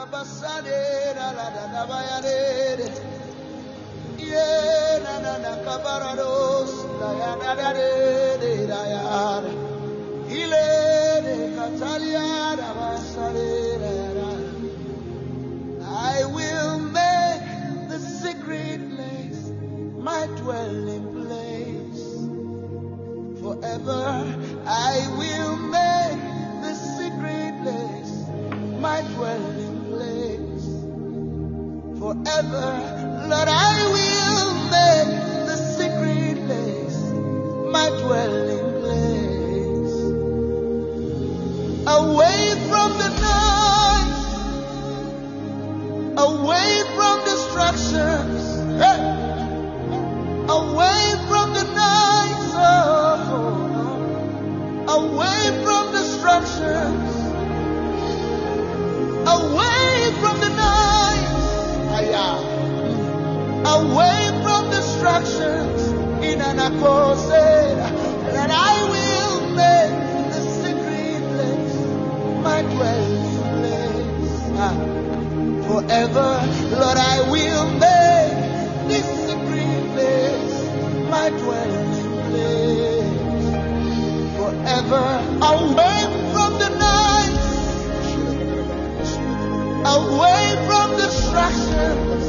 kabasade la la la la bayade. Ye na na na kabarados la ya da da forever. Lord, I will forever. Lord, I will make this secret place my dwelling place forever. Away from the night, away from distractions,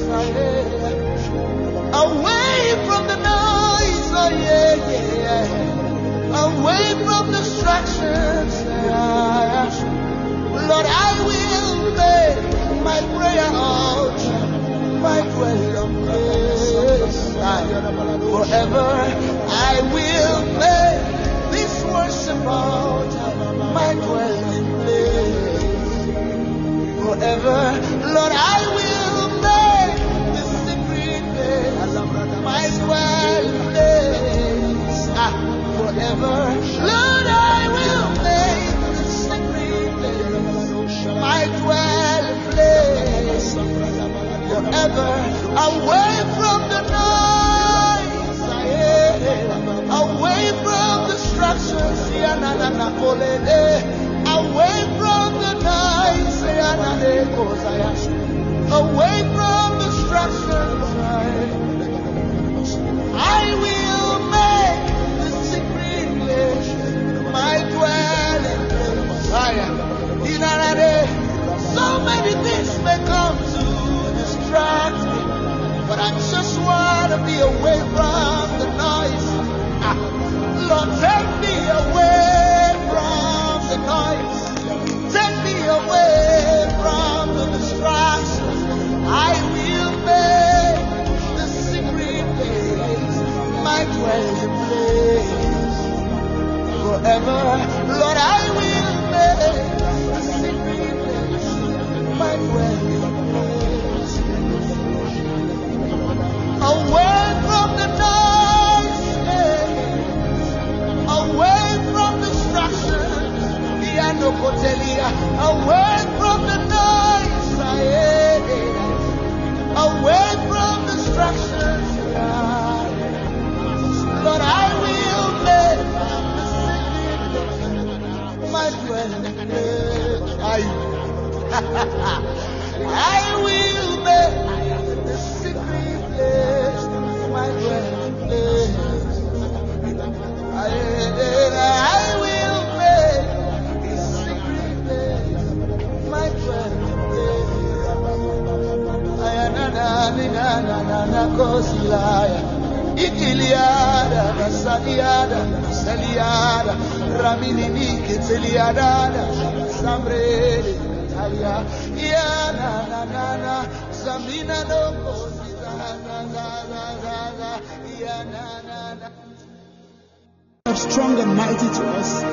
away from the noise, oh yeah, yeah, away from distractions. yeah. Lord, I my dwelling place forever. I will make this worship altar my dwelling place forever. Lord, I forever. Away from the noise, away from distractions, eh. away from the noise, yeah. away from distractions. I will make the secret place my dwelling place. Inanade. So many things may come distract me, but I just want to be away from the noise. Ah, Lord, take me away from the noise. Take me away from the distractions. I will make the secret place my dwelling place forever. Lord, I away from the noise, away from distractions. Lord, I will make my dwelling. I, I will make na, na, na, na, kosilaya. Saliada, Sambre, Talia, Yana, na, na, na, Zamina, no, na, na, na, na, Yana, na, na. strong and mighty to us.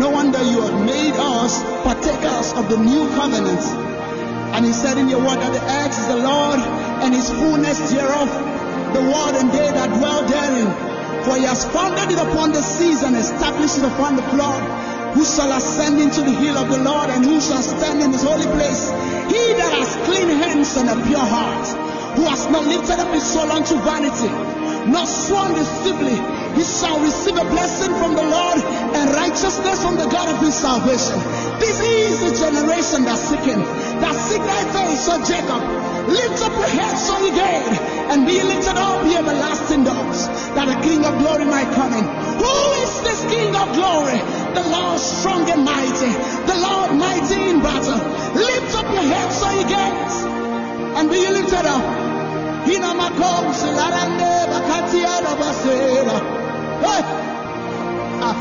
No wonder you have made us partakers of the new covenant. And he said in your word that the earth is the Lord and his fullness thereof, the world and they that dwell therein. For he has founded it upon the seas and established it upon the flood. Who shall ascend into the hill of the Lord and who shall stand in his holy place? He that has clean hands and a pure heart, who has not lifted up his soul unto vanity, nor sworn deceitfully, he shall receive a blessing from the Lord and righteousness from the God of his salvation. This is the generation that's seeking, that seek thy face, O Jacob. Lift up your heads, O ye gate, and be lifted up, ye everlasting doors, that the King of glory might come in. Who is this King of glory? The Lord strong and mighty, the Lord mighty in battle. Lift up your heads, O ye gates, and be lifted up. Hina makosi larande bakatia da basera. Ah,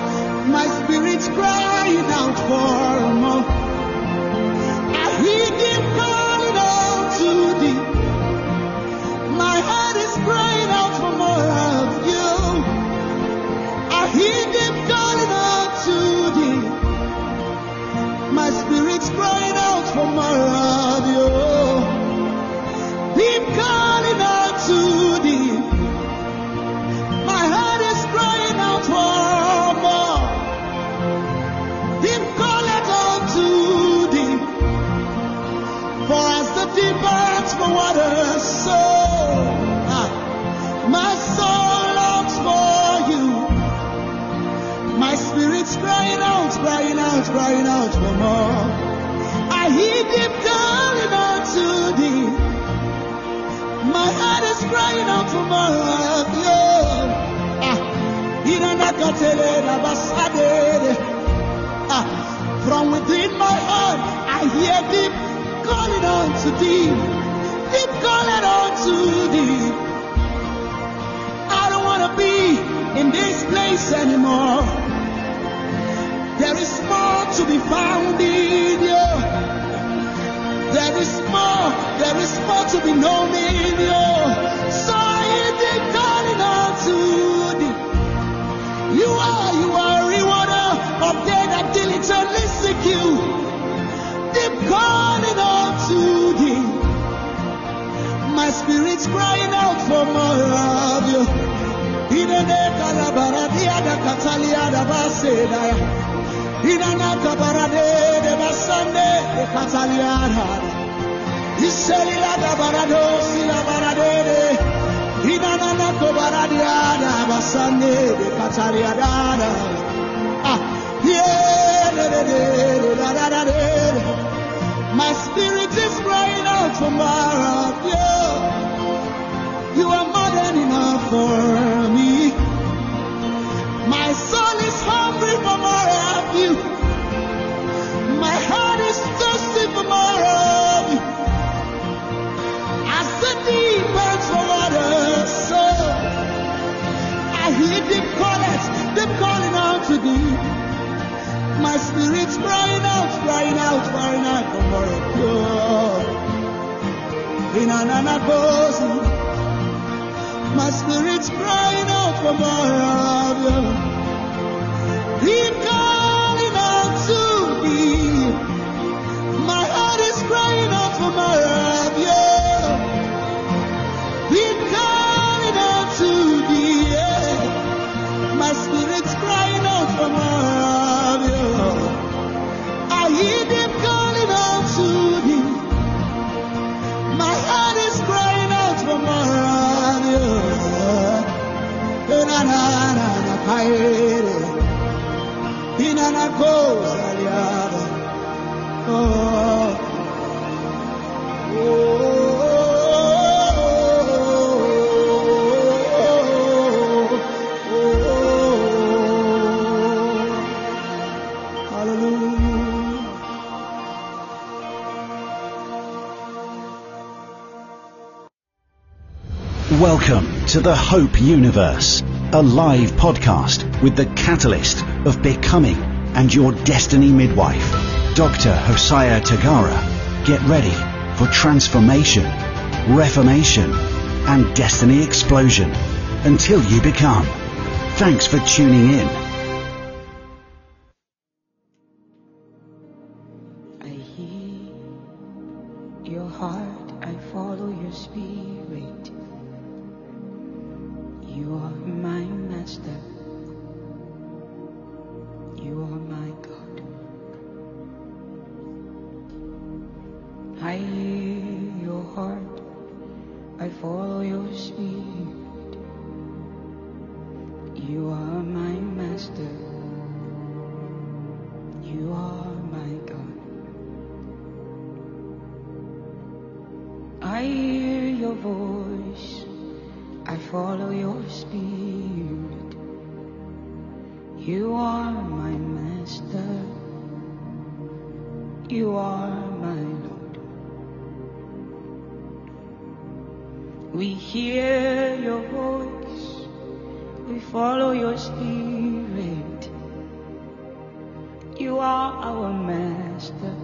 my spirit's crying out for more. I hear him calling out to thee. My heart is crying out for more of you. I hear crying out, crying out, for more. I hear deep calling out to thee. My heart is crying out for more of you. Ah, Ah, from within my heart, I hear deep calling out to thee. Deep calling out to thee. I don't want to be in this place anymore. There is more to be found in you. There is more, there is more to be known in you. So I thee calling out to thee. You are, you are a rewarder of they that diligently seek you. Deep calling out to thee. My spirit's crying out for more of you. Inana kabarade de basande de katalia da. Barado sila barade. Inana na kobaradia da basande de. Ah, yeah. My spirit is crying out for more of you. You are more than enough for My spirit's crying out, crying out, for more of you. In an unposed, my spirit's crying out for more of you. In Welcome to the Hope Universe, a live podcast with the catalyst of becoming and your destiny midwife, Dr. Hosiah Tagara. Get ready for transformation, reformation, and destiny explosion until you become. Thanks for tuning in. You are our Master.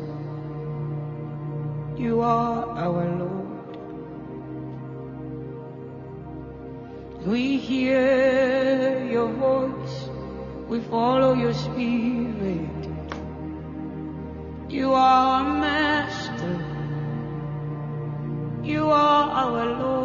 You are our Lord. We hear your voice. We follow your spirit. You are our Master. You are our Lord.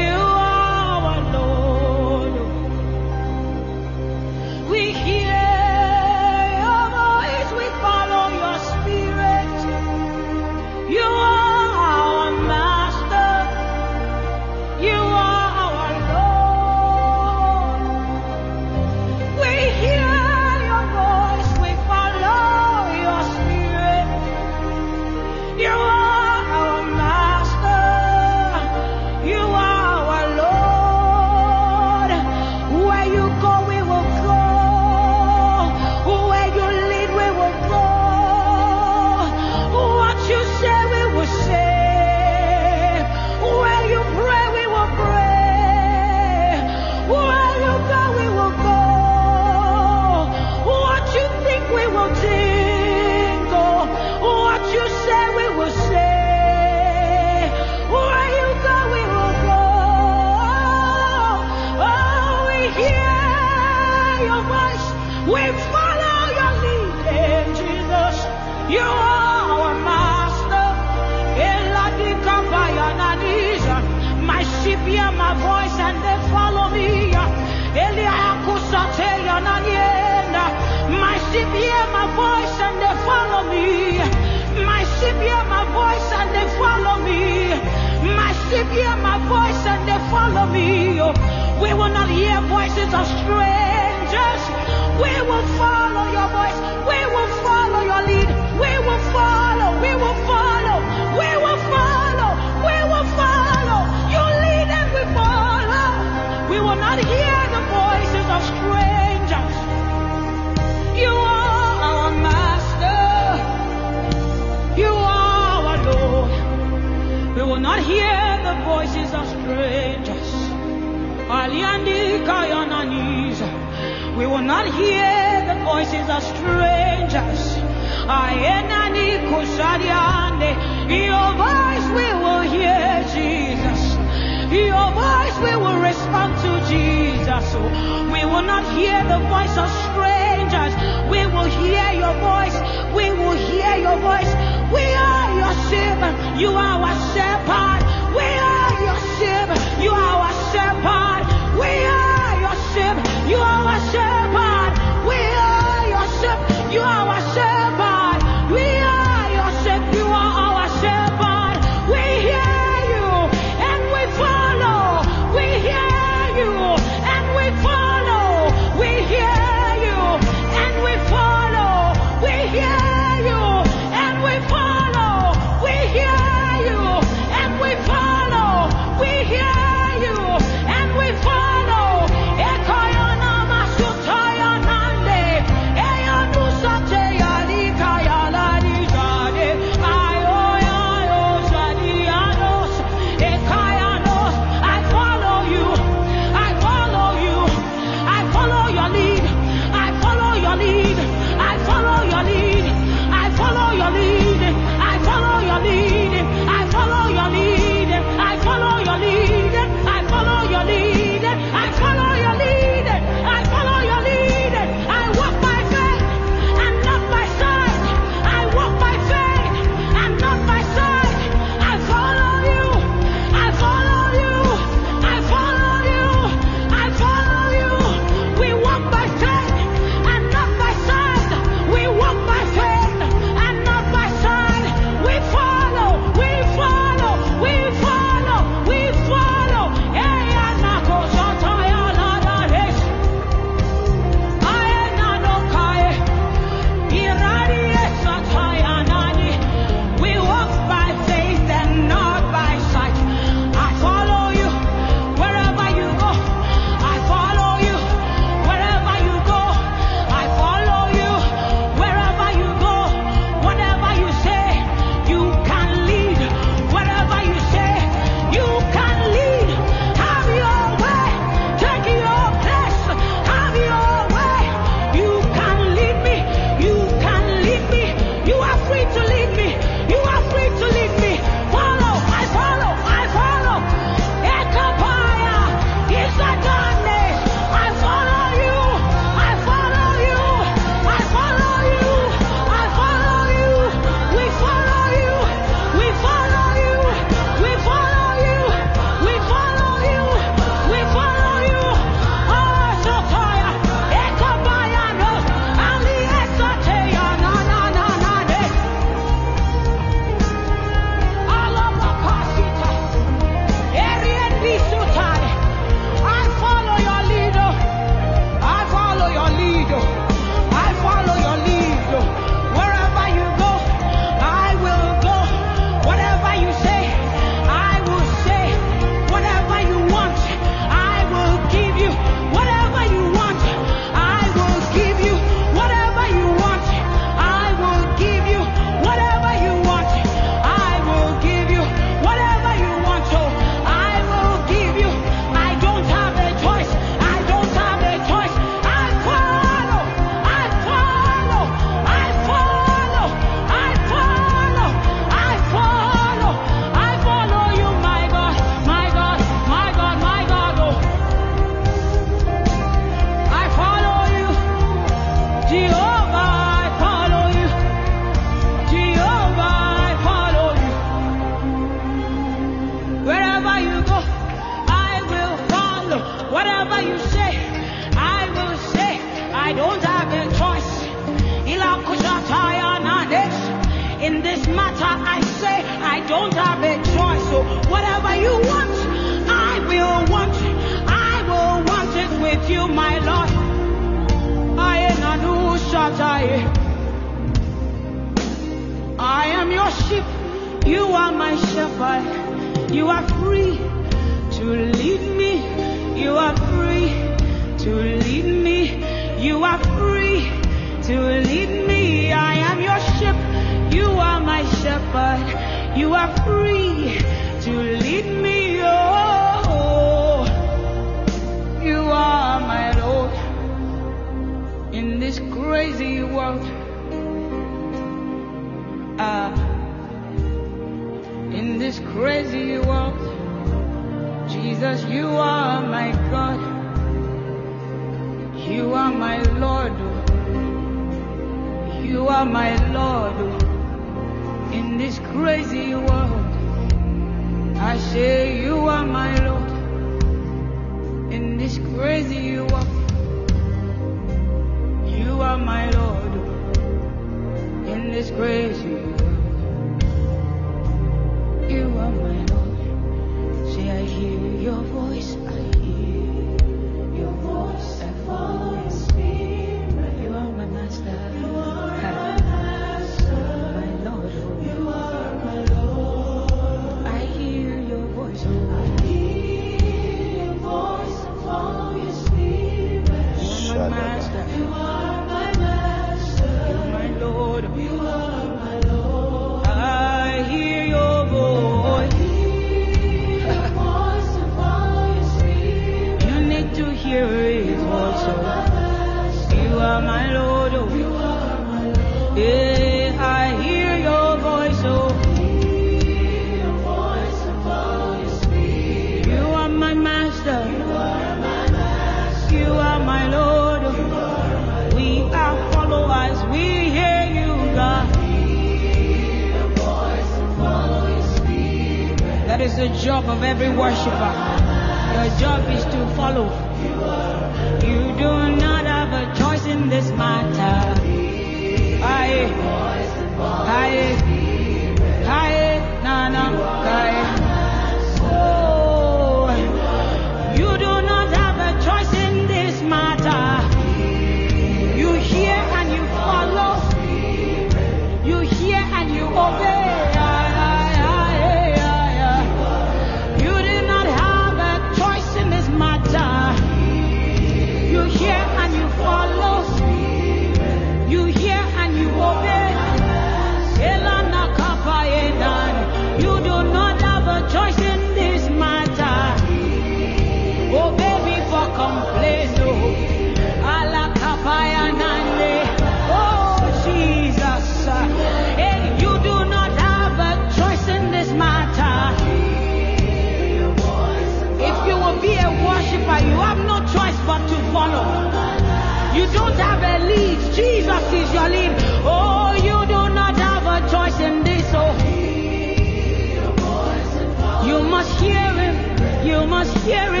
Yeah.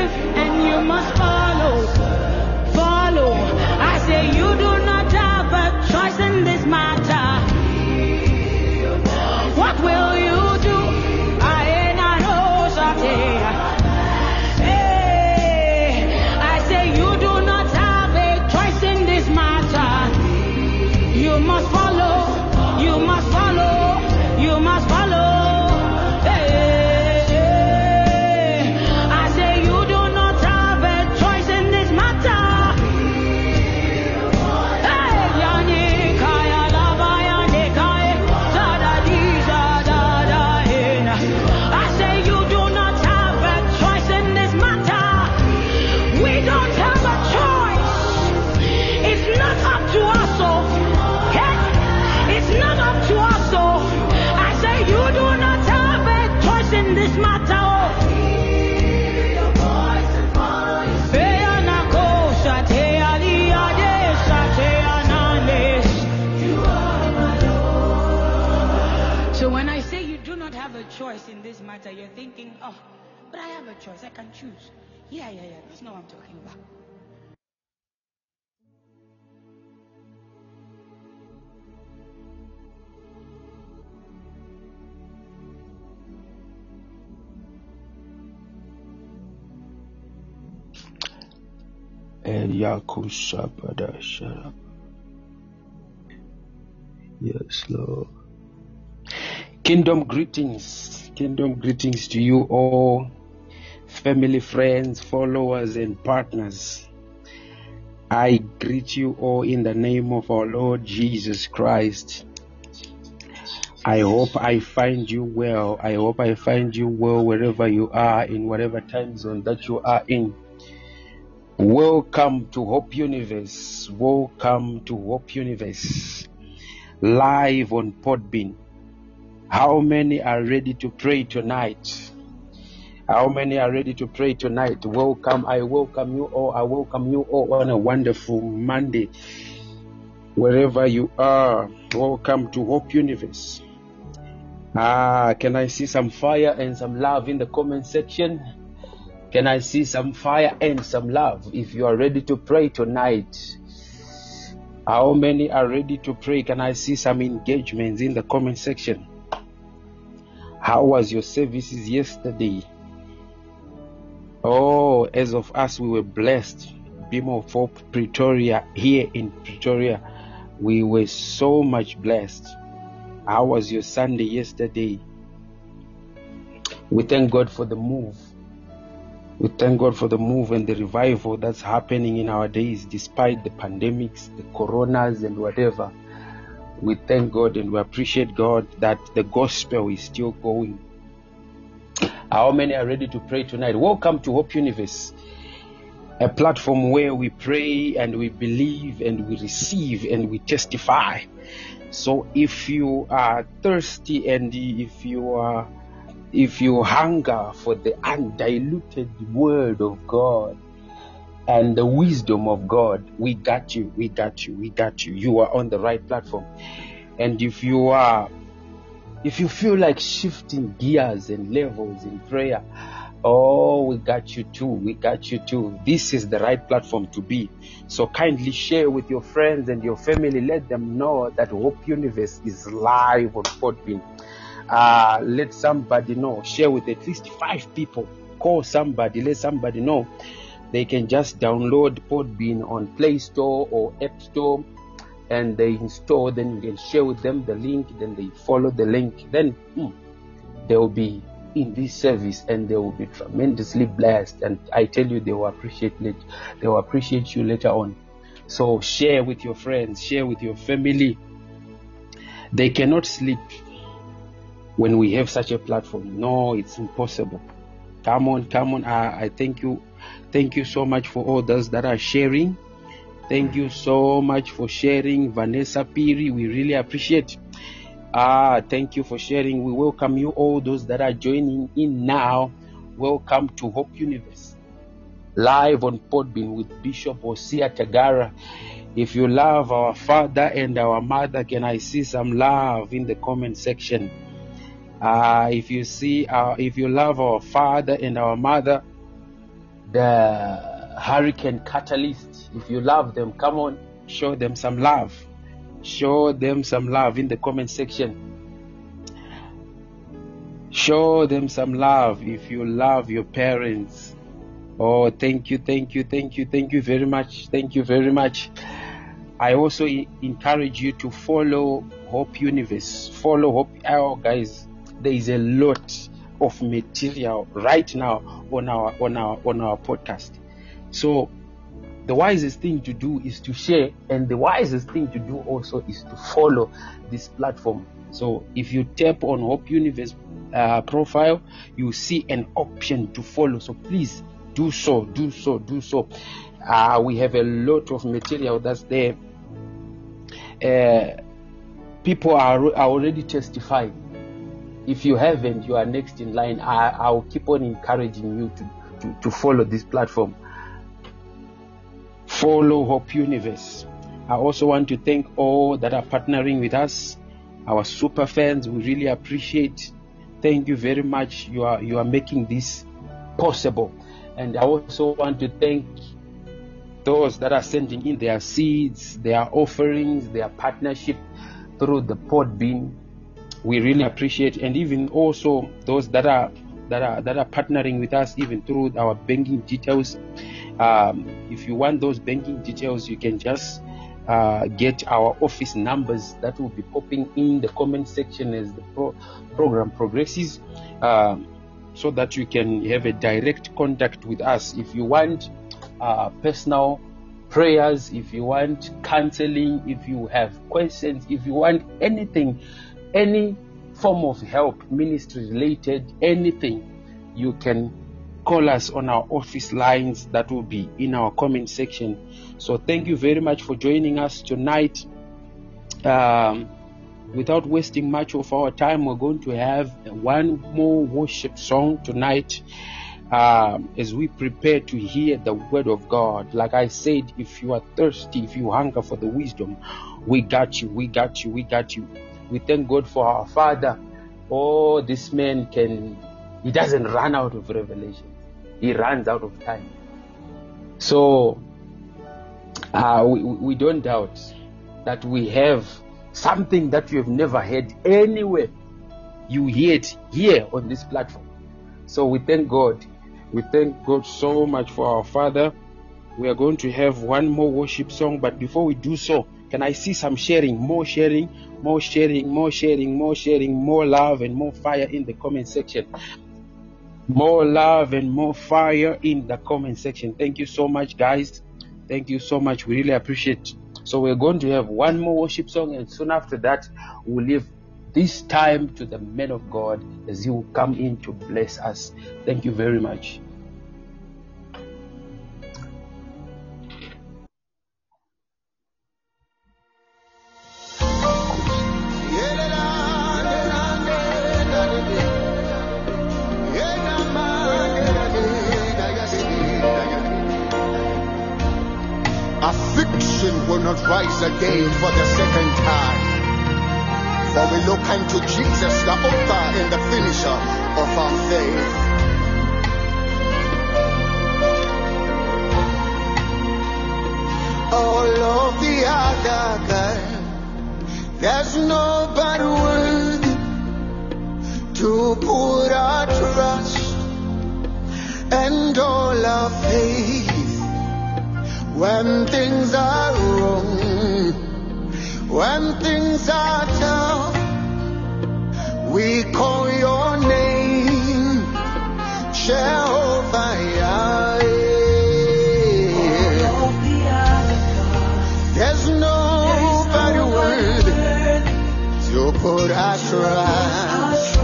Yeah, yeah, yeah. That's not what I'm talking about. Yes, Lord. Kingdom greetings. Kingdom greetings to you all family, friends, followers, and partners. I greet you all in the name of our Lord Jesus Christ. I hope I find you well. I hope I find you well wherever you are, in whatever time zone that you are in. Welcome to Hope Universe. Welcome to Hope Universe. Live on Podbean. How many are ready to pray tonight? How many are ready to pray tonight? Welcome. I welcome you all. I welcome you all on a wonderful Monday. Wherever you are, welcome to Hope Universe. Ah, can I see some fire and some love in the comment section? Can I see some fire and some love if you are ready to pray tonight? How many are ready to pray? Can I see some engagements in the comment section? How was your services yesterday? Oh, as of us, we were blessed. Beam of Hope Pretoria, here in Pretoria, we were so much blessed. How was your Sunday yesterday? We thank God for the move. We thank God for the move and the revival that's happening in our days, despite the pandemics, the coronas, and whatever. We thank God and we appreciate God that the gospel is still going. How many are ready to pray tonight? Welcome to Hope Universe, a platform where we pray and we believe and we receive and we testify. So if you are thirsty and if you are if you hunger for the undiluted word of God and the wisdom of God, we got you, we got you, we got you. You are on the right platform. And if you are if you feel like shifting gears and levels in prayer, oh, we got you too. We got you too. This is the right platform to be. So kindly share with your friends and your family. Let them know that Hope Universe is live on Podbean. Uh, let somebody know. Share with at least five people. Call somebody. Let somebody know. They can just download Podbean on Play Store or App Store and they install, then you can share with them the link, then they follow the link, then hmm, they will be in this service and they will be tremendously blessed. And I tell you, they will appreciate it. They will appreciate you later on. So share with your friends, share with your family. They cannot sleep when we have such a platform. No, it's impossible. Come on, come on. I, I thank you. Thank you so much for all those that are sharing. Thank you so much for sharing, Vanessa Piri. We really appreciate. Ah, thank you for sharing. We welcome you all those that are joining in now. Welcome to Hope Universe, live on Podbean with Bishop Osia Tagara. If you love our father and our mother, can I see some love in the comment section? Uh, if you see, uh, if you love our father and our mother, the hurricane catalyst if you love them, come on, show them some love. Show them some love in the comment section. Show them some love if you love your parents. Oh, thank you, thank you, thank you, thank you very much. Thank you very much. I also encourage you to follow Hope Universe. Follow Hope. Oh, guys, there is a lot of material right now on our on our on our podcast. So the wisest thing to do is to share and the wisest thing to do also is to follow this platform. So if you tap on hope universe uh, profile you see an option to follow. So please do so do so do so. Uh, we have a lot of material that's there. Uh, people are, are already testifying. If you haven't you are next in line. I i'll keep on encouraging you to to, to follow this platform follow Hope Universe. I also want to thank all that are partnering with us, our super fans. We really appreciate. Thank you very much. You are you are making this possible. And I also want to thank those that are sending in their seeds, their offerings, their partnership through the Podbean. We really appreciate, and even also those that are that are that are partnering with us, even through our banking details. Um, if you want those banking details, you can just uh, get our office numbers that will be popping in the comment section as the pro- program progresses, um, so that you can have a direct contact with us. If you want uh, personal prayers, if you want counseling, if you have questions, if you want anything, any form of help, ministry related, anything, you can call us on our office lines that will be in our comment section. So thank you very much for joining us tonight. Um, without wasting much of our time, we're going to have one more worship song tonight um, as we prepare to hear the word of God. Like I said, if you are thirsty, if you hunger for the wisdom, we got you, we got you, we got you. We thank God for our Father. Oh, this man can, he doesn't run out of revelation, he runs out of time. So, uh, we, we don't doubt that we have something that you have never heard anywhere. You hear it here on this platform. So we thank God. We thank God so much for our Father. We are going to have one more worship song, but before we do so, can I see some sharing, more sharing, more sharing, more sharing, more sharing, more love and more fire in the comment section? More love and more fire in the comment section. Thank you so much, guys. Thank you so much. We really appreciate. So we're going to have one more worship song, and soon after that, we'll leave this time to the man of God as he will come in to bless us. Thank you very much. Again for the second time. For we look unto Jesus, the author and the finisher of our faith. All of the other guys, there's nobody worthy to put our trust and all our faith when things are wrong, when things are tough. We call your name, Jehovah. Yahweh. There's nobody worthy to put our trust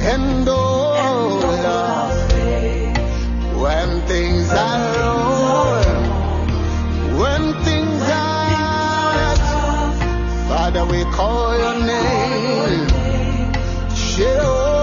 and all our when things are wrong, Father, we call your name, Jehovah.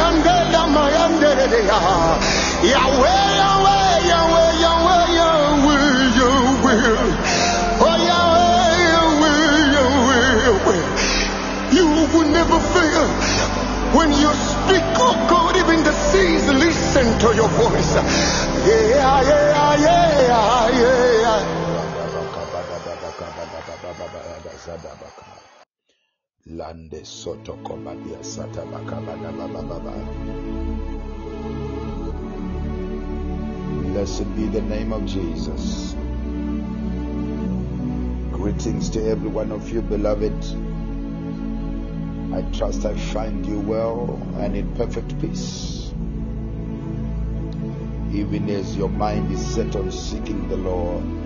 Mayandela Mayandeya. Yahweh, Yahweh, Yahweh, Yahweh, Yahweh, Yahweh. Oh, Yahweh, Yahweh, Yahweh, Yahweh. You will never fail. When you speak, oh God, even the seas listen to your voice. Yeah, yeah, yeah, yeah, yeah. Lande soto kobadia satabaka badabababa. Blessed be the name of Jesus. Greetings to every one of you, beloved. I trust I find you well and in perfect peace. Even as your mind is set on seeking the Lord.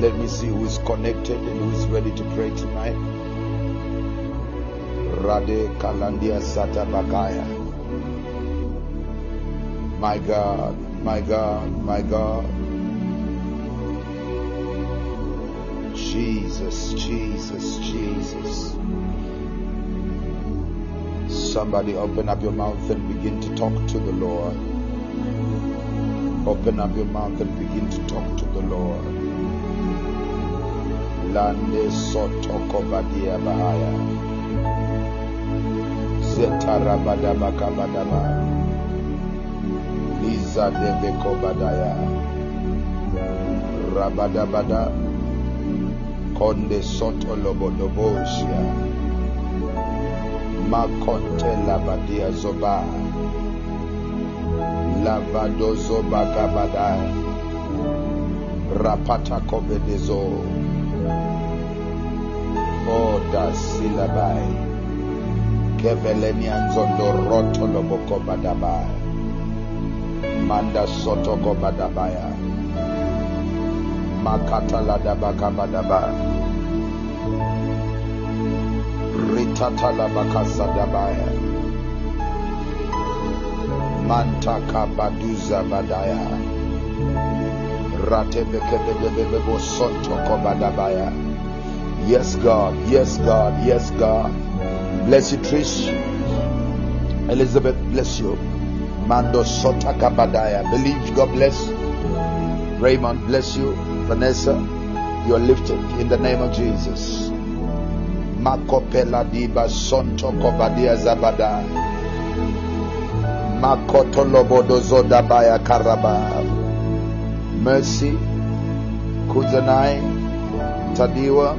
Let me see who is connected and who is ready to pray tonight. Rade Kalandia Sata Bakaya. My God, my God, my God. Jesus, Jesus, Jesus. Somebody open up your mouth and begin to talk to the Lord. Open up your mouth and begin to talk to the Lord. Lande sotoko badia bahaya. Zetarabada bakabadaba. Liza debeko badaya. Rabadabada. Konde soto lobodobosia. Makonte labadia zoba. Lavado zoba gabada. Rapata kobedezo. Oda silabai. Kevelenian zondo roto loboko badabai. Manda soto go badabaya. Makata ladabaka badaba. Ritata labakasa sadabaya. Mantaka baduza badaya. Yes, God. Yes, God. Yes, God. Bless you, Trish. Elizabeth, bless you. Mando Sota Kabadaya. Believe God bless. Raymond, bless you. Vanessa, you are lifted in the name of Jesus. Makopela diba sonto kobadia zabada. Makoto lobodo zodabaya karaba. Mercy, Kuzanai, Tadiwa,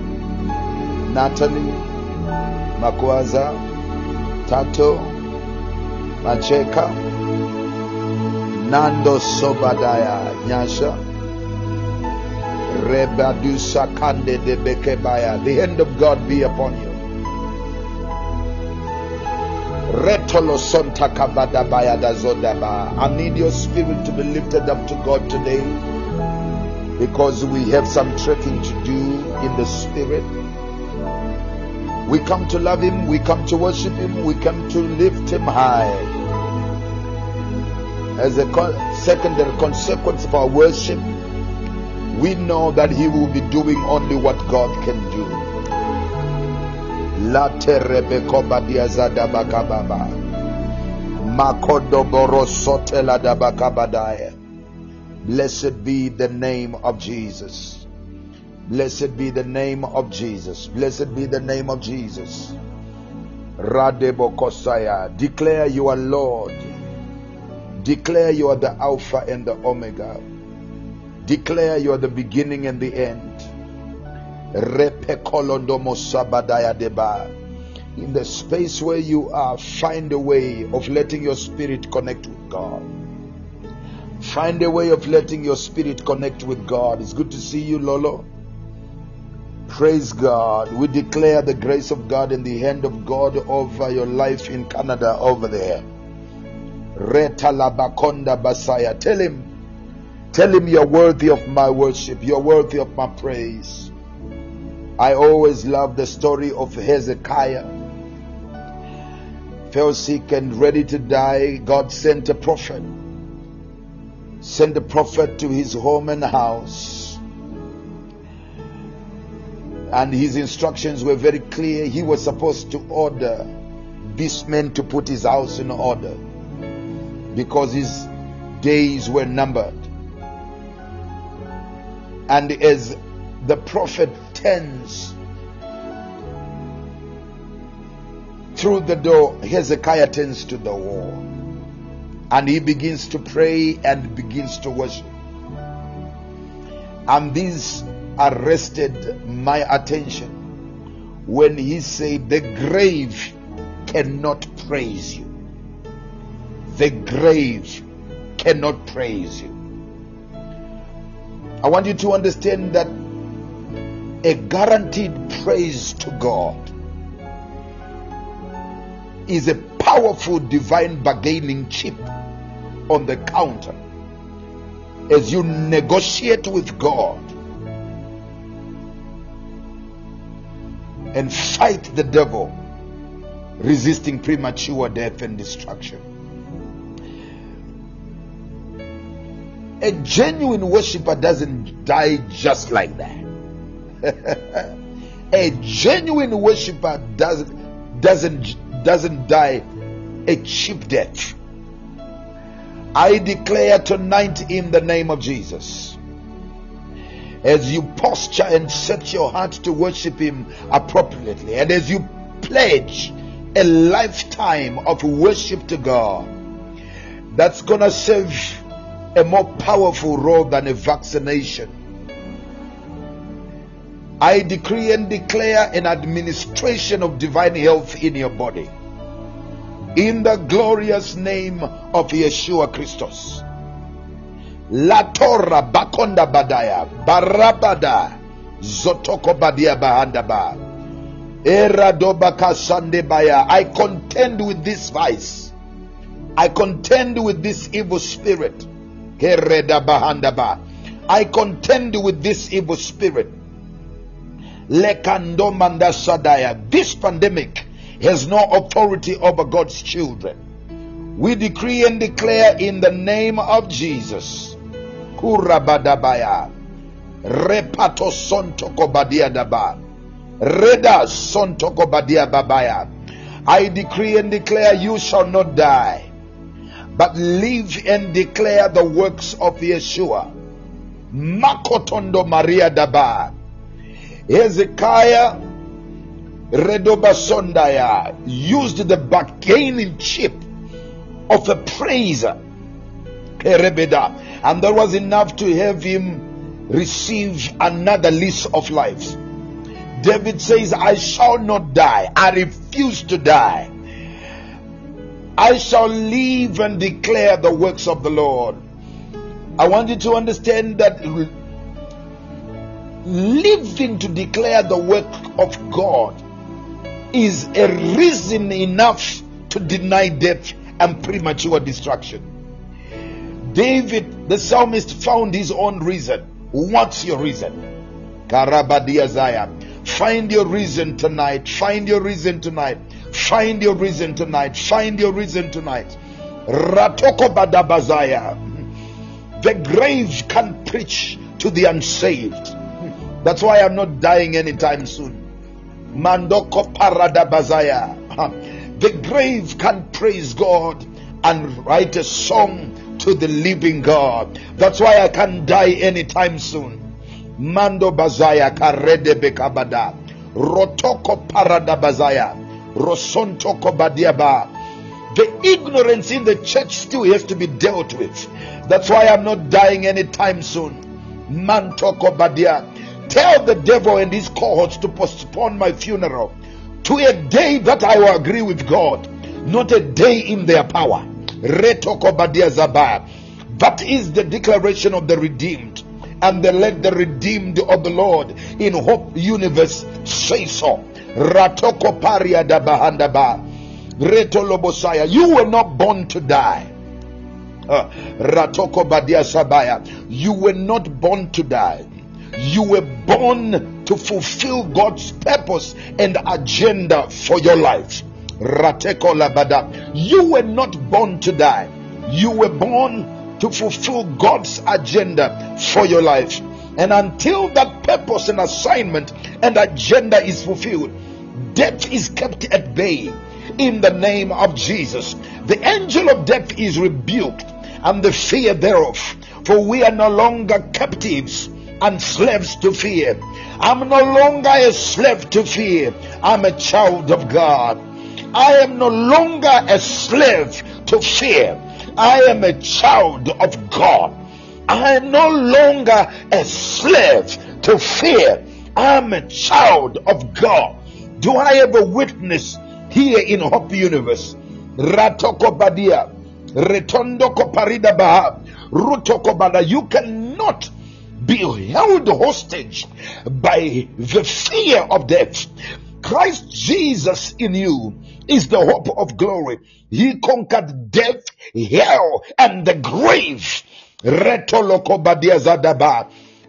Natalie, Makwaza, Tato, Macheka, Nando Sobadaya, Nyasha, Rebadusa Kande de Bekebaya. The hand of God be upon you. I need your spirit to be lifted up to God today because we have some trekking to do in the spirit. We come to love Him, we come to worship Him, we come to lift Him high. As a secondary consequence of our worship, we know that He will be doing only what God can do. Blessed be the name of Jesus. Blessed be the name of Jesus. Blessed be the name of Jesus. Radebo Kosaya. Declare you are Lord. Declare you are the Alpha and the Omega. Declare you are the beginning and the end. In the space where you are, find a way of letting your spirit connect with God. Find a way of letting your spirit connect with God. It's good to see you, Lolo. Praise God. We declare the grace of God and the hand of God over your life in Canada over there. Retalabakonda Basaya. Tell him, tell him you're worthy of my worship. You're worthy of my praise. I always love the story of Hezekiah. Fell sick and ready to die. God sent a prophet. Sent a prophet to his home and house. And his instructions were very clear. He was supposed to order this man to put his house in order because his days were numbered. And as the prophet turns through the door, Hezekiah turns to the wall and he begins to pray and begins to worship. And these arrested my attention when he said, The grave cannot praise you. The grave cannot praise you. I want you to understand that a guaranteed praise to God is a powerful divine bargaining chip on the counter as you negotiate with God and fight the devil, resisting premature death and destruction. A genuine worshiper doesn't die just like that. a genuine worshiper doesn't doesn't doesn't die a cheap death. I declare tonight in the name of Jesus as you posture and set your heart to worship Him appropriately, and as you pledge a lifetime of worship to God, that's gonna serve a more powerful role than a vaccination. I decree and declare an administration of divine health in your body. In the glorious name of Yeshua Christus. La Torah Bakonda Badaya Barabada Zotoko Badia Bahandaba Eradobaka Sandebaya. I contend with this vice. I contend with this evil spirit. Bahandaba. I contend with this evil spirit. This pandemic has no authority over God's children. We decree and declare in the name of Jesus. Kurabadabaya. Repato sontoko badia daba. Reda sontoko badia babaya. I decree and declare you shall not die, but live and declare the works of Yeshua. Makotondo Maria daba. Hezekiah Redobasondaya used the bargaining chip of a praiser. And that was enough to have him receive another lease of life. David says, I shall not die. I refuse to die. I shall live and declare the works of the Lord. I want you to understand that living to declare the work of God is a reason enough to deny death and premature destruction. David, the psalmist, found his own reason. What's your reason? Karabadiazaya. Find your reason tonight. Find your reason tonight. Find your reason tonight. Find your reason tonight. Ratoko badabazaya. The grave can preach to the unsaved. That's why I'm not dying anytime soon. Mandoko parada paradabazaya. The grave can praise God and write a song to the living God. That's why I can't die anytime soon. Mando bazaya karede bekabada. Rotoko parada bazaya. Rosontoko badiaba. The ignorance in the church still has to be dealt with. That's why I'm not dying anytime soon. Mantoko badia. Tell the devil and his cohorts to postpone my funeral to a day that I will agree with God, not a day in their power. That is the declaration of the redeemed. And they let the redeemed of the Lord in Hope Universe say so. Ratoko paria da bahandaba. Reto lobosaya. You were not born to die. Ratoko badia sabaya. You were not born to die. You were born to fulfill God's purpose and agenda for your life. Rateko labada. You were not born to die. You were born to fulfill God's agenda for your life. And until that purpose and assignment and agenda is fulfilled, death is kept at bay in the name of Jesus. The angel of death is rebuked and the fear thereof. For we are no longer captives and slaves to fear. I'm no longer a slave to fear. I'm a child of God. I am no longer a slave to fear. I am a child of God. I am no longer a slave to fear. I'm a child of God. Do I have a witness here in Hope Universe? Ratoko Badia, Retondo Koparida Baha, Rutoko Bada. You cannot be held hostage by the fear of death. Christ Jesus in you is the hope of glory. He conquered death, hell, and the grave.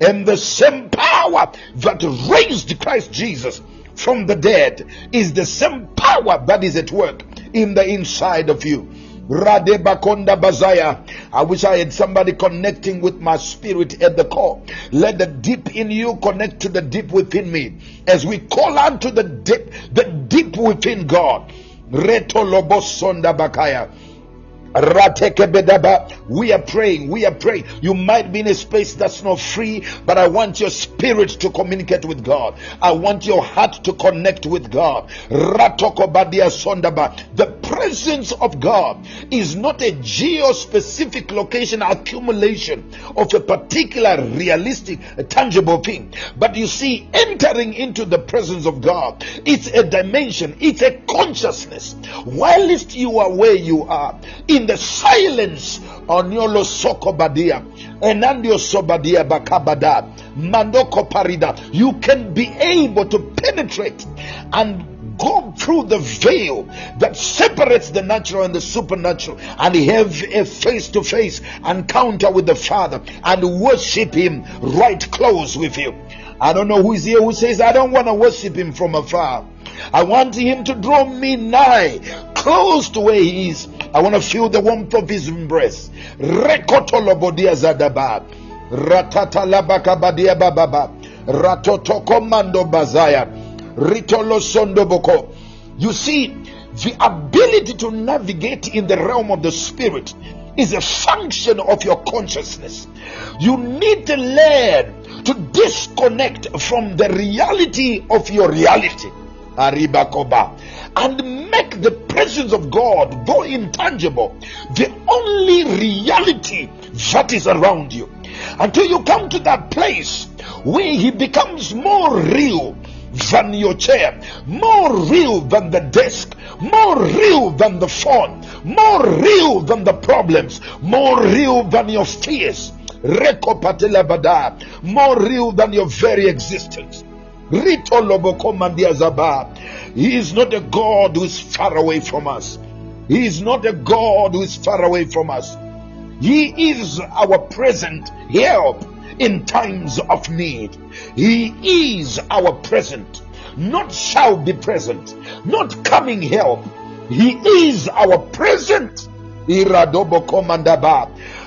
And the same power that raised Christ Jesus from the dead is the same power that is at work in the inside of you. Radebakonda Bazaya. I wish I had somebody connecting with my spirit at the core. Let the deep in you connect to the deep within me. As we call unto the deep, the deep within God. Reto Lobosonda Bakaya. We are praying. We are praying. You might be in a space that's not free, but I want your spirit to communicate with God. I want your heart to connect with God. The presence of God is not a geo-specific location accumulation of a particular realistic, tangible thing. But you see, entering into the presence of God, it's a dimension, it's a consciousness. Whilst you are where you are, in the silence. Oniolo sokobadia enandio sobadia bakabada mandoko parida. You can be able to penetrate and go through the veil that separates the natural and the supernatural and have a face to face encounter with the Father and worship Him right close with you. I don't know who is here who says, I don't want to worship Him from afar. I want Him to draw me nigh, close to where He is. I want to feel the warmth of His embrace. You see, the ability to navigate in the realm of the spirit is a function of your consciousness. You need to learn to disconnect from the reality of your reality. And make the presence of God, though intangible, the only reality that is around you. Until you come to that place where He becomes more real than your chair, more real than the desk, more real than the phone, more real than the problems, more real than your fears. Rekopatelabada, more real than your very existence. Rito Lobokomandiazaba. He is not a God who is far away from us. He is not a God who is far away from us. He is our present help in times of need. He is our present, not shall be present, not coming help. He is our present.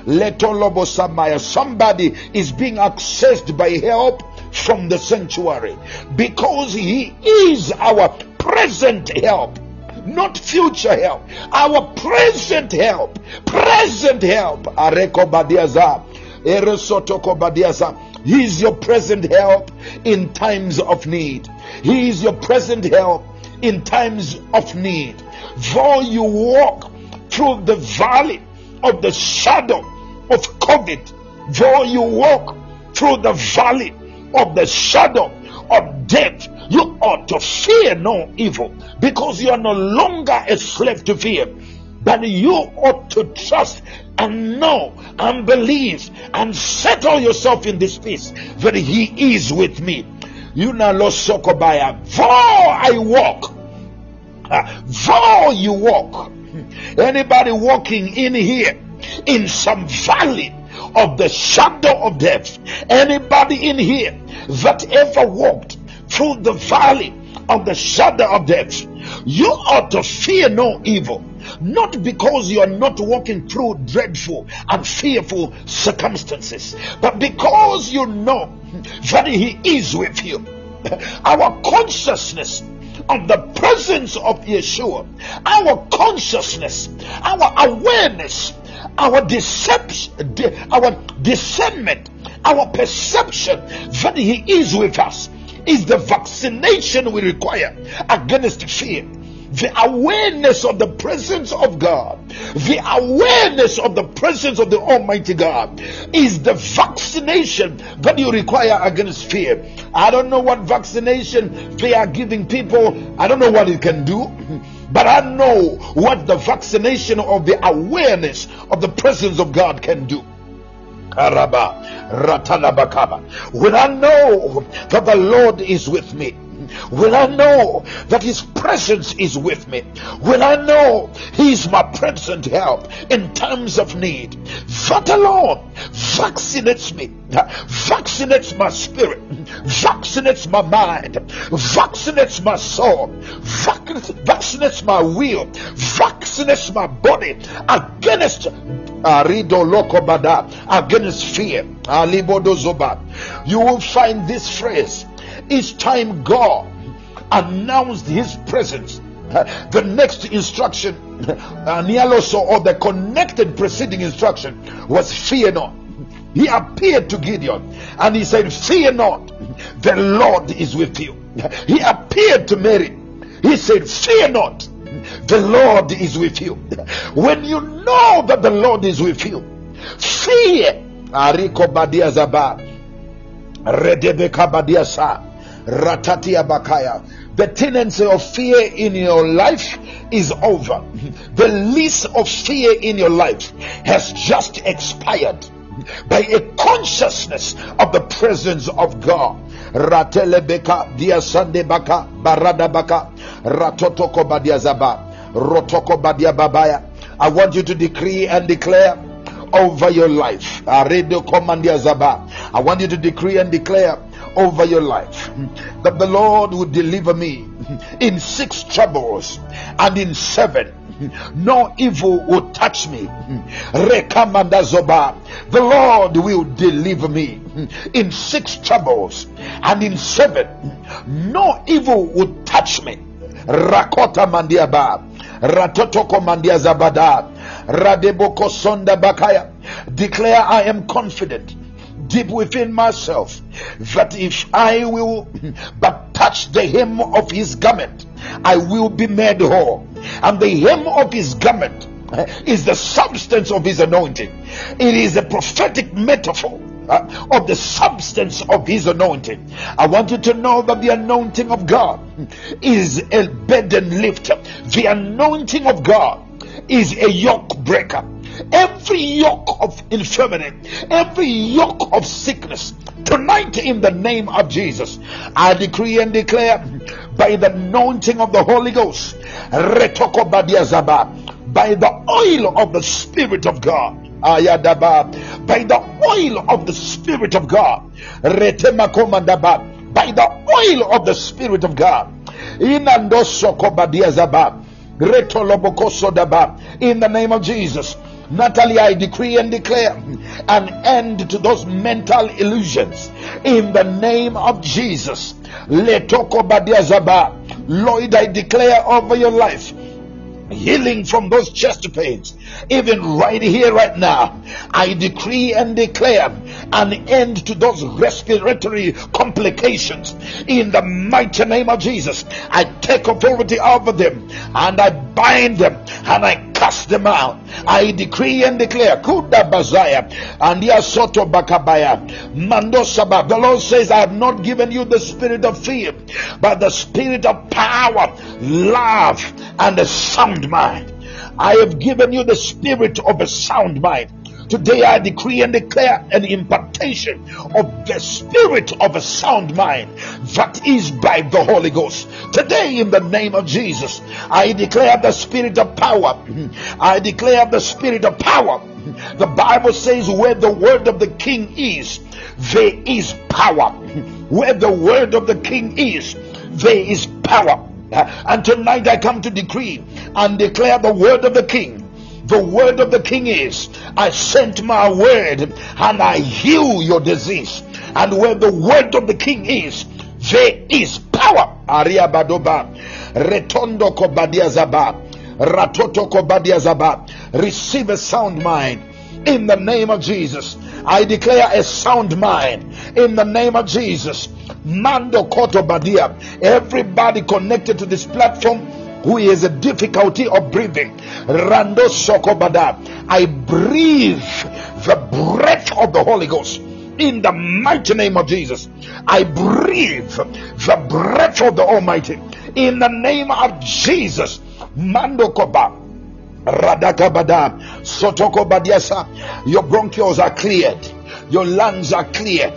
Iradobo komandaba. Letolobo samaya. Somebody is being accessed by help from the sanctuary because he is our present help not future help our present help present help he is your present help in times of need he is your present help in times of need though you walk through the valley of the shadow of covid though you walk through the valley of the shadow of death, you ought to fear no evil because you are no longer a slave to fear. But you ought to trust and know and believe and settle yourself in this peace that He is with me. You now lost Sokobaya. Though I walk, though you walk, anybody walking in here in some valley of the shadow of death, anybody in here that ever walked through the valley of the shadow of death, you ought to fear no evil. Not because you are not walking through dreadful and fearful circumstances, but because you know that He is with you. Our consciousness of the presence of Yeshua, our consciousness, our awareness, our deception, our discernment, our perception that He is with us is the vaccination we require against fear. The awareness of the presence of God, the awareness of the presence of the Almighty God is the vaccination that you require against fear. I don't know what vaccination they are giving people, I don't know what it can do. But I know what the vaccination of the awareness of the presence of God can do. Karaba, ratalabakaba. When I know that the Lord is with me, when I know that His presence is with me, Will I know He is my present help in times of need, that alone vaccinates me, vaccinates my spirit, vaccinates my mind, vaccinates my soul, vac- vaccinates my will, vaccinates my body against uh, lokobada against fear. Ah, zoba. You will find this phrase each time God announced His presence. The next instruction, Nialoso, or the connected preceding instruction was fear not. He appeared to Gideon and he said, Fear not, the Lord is with you. He appeared to Mary. He said, Fear not, the Lord is with you. When you know that the Lord is with you, fear. Ratatia bakaya. The tendency of fear in your life is over. The lease of fear in your life has just expired by a consciousness of the presence of God. Ratelebeka barada baka ratotoko badia zaba rotoko badia babaya. I want you to decree and declare over your life. I want you to decree and declare over your life that the Lord will deliver me in six troubles and in seven no evil will touch me. The Lord will deliver me in six troubles and in seven. No evil will touch me. Rakota mandiaba. Ratotoko mandia zabada. Radeboko sonda bakaya. Declare I am confident deep within myself that if I will but touch the hem of his garment, I will be made whole. And the hem of his garment is the substance of his anointing. It is a prophetic metaphor uh, of the substance of his anointing. I want you to know that the anointing of God is a burden lifter. The anointing of God is a yoke breaker. Every yoke of infirmity, every yoke of sickness, tonight in the name of Jesus, I decree and declare by the anointing of the Holy Ghost, by the oil of the Spirit of God, ayadaba, by the oil of the Spirit of God, by the oil of the Spirit of God, in the name of Jesus. Natalie, I decree and declare an end to those mental illusions in the name of Jesus. Letoko badiazaba. Lord, I declare over your life healing from those chest pains, even right here, right now. I decree and declare an end to those respiratory complications in the mighty name of Jesus. I take authority over them and I bind them and I cast them out. I decree and declare, Kuda Bazaya and Yasoto Bakabaya, Mando Sabah. The Lord says, I have not given you the spirit of fear, but the spirit of power, love, and a sound mind. I have given you the spirit of a sound mind. Today I decree and declare an impartation of the spirit of a sound mind that is by the Holy Ghost. Today, in the name of Jesus, I declare the spirit of power. I declare the spirit of power. The Bible says, where the word of the king is, there is power. Where the word of the king is, there is power. And tonight I come to decree and declare the word of the king. The word of the king is, I sent my word and I heal your disease. And where the word of the king is, there is power. Aria badoba, retondo kobadia zaba, ratoto kobadia zaba. Receive a sound mind in the name of Jesus. I declare a sound mind in the name of Jesus. Mando Koto Badia. Everybody connected to this platform, who is a difficulty of breathing. Rando Sokobada. I breathe the breath of the Holy Ghost in the mighty name of Jesus. I breathe the breath of the Almighty in the name of Jesus. Mando Koba. Radakabada. Sotoko Badiasa. Your bronchioles are cleared. Your lungs are cleared.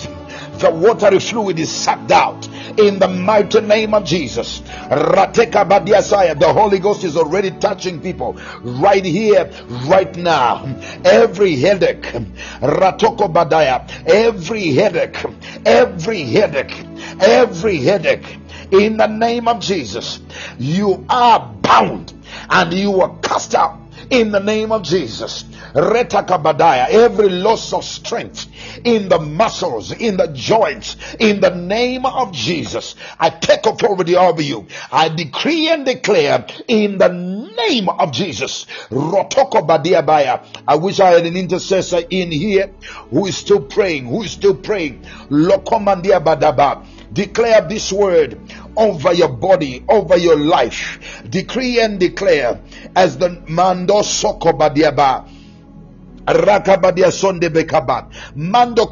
The watery fluid is sucked out in the mighty name of Jesus. The Holy Ghost is already touching people right here, right now. Every headache, Ratoko Badaya, every headache, every headache, every headache, in the name of Jesus, you are bound and you are cast out in the name of Jesus. Retakabadaya, every loss of strength in the muscles, in the joints, in the name of Jesus, I take authority over you. I decree and declare in the name of Jesus. Rotoko Badiabaya. I wish I had an intercessor in here who is still praying, who is still praying. Lokomandia Badaba. Declare this word over your body, over your life. Decree and declare as the Mando Soko Badiaba. Rakabadia Sonde Bekabat, Mando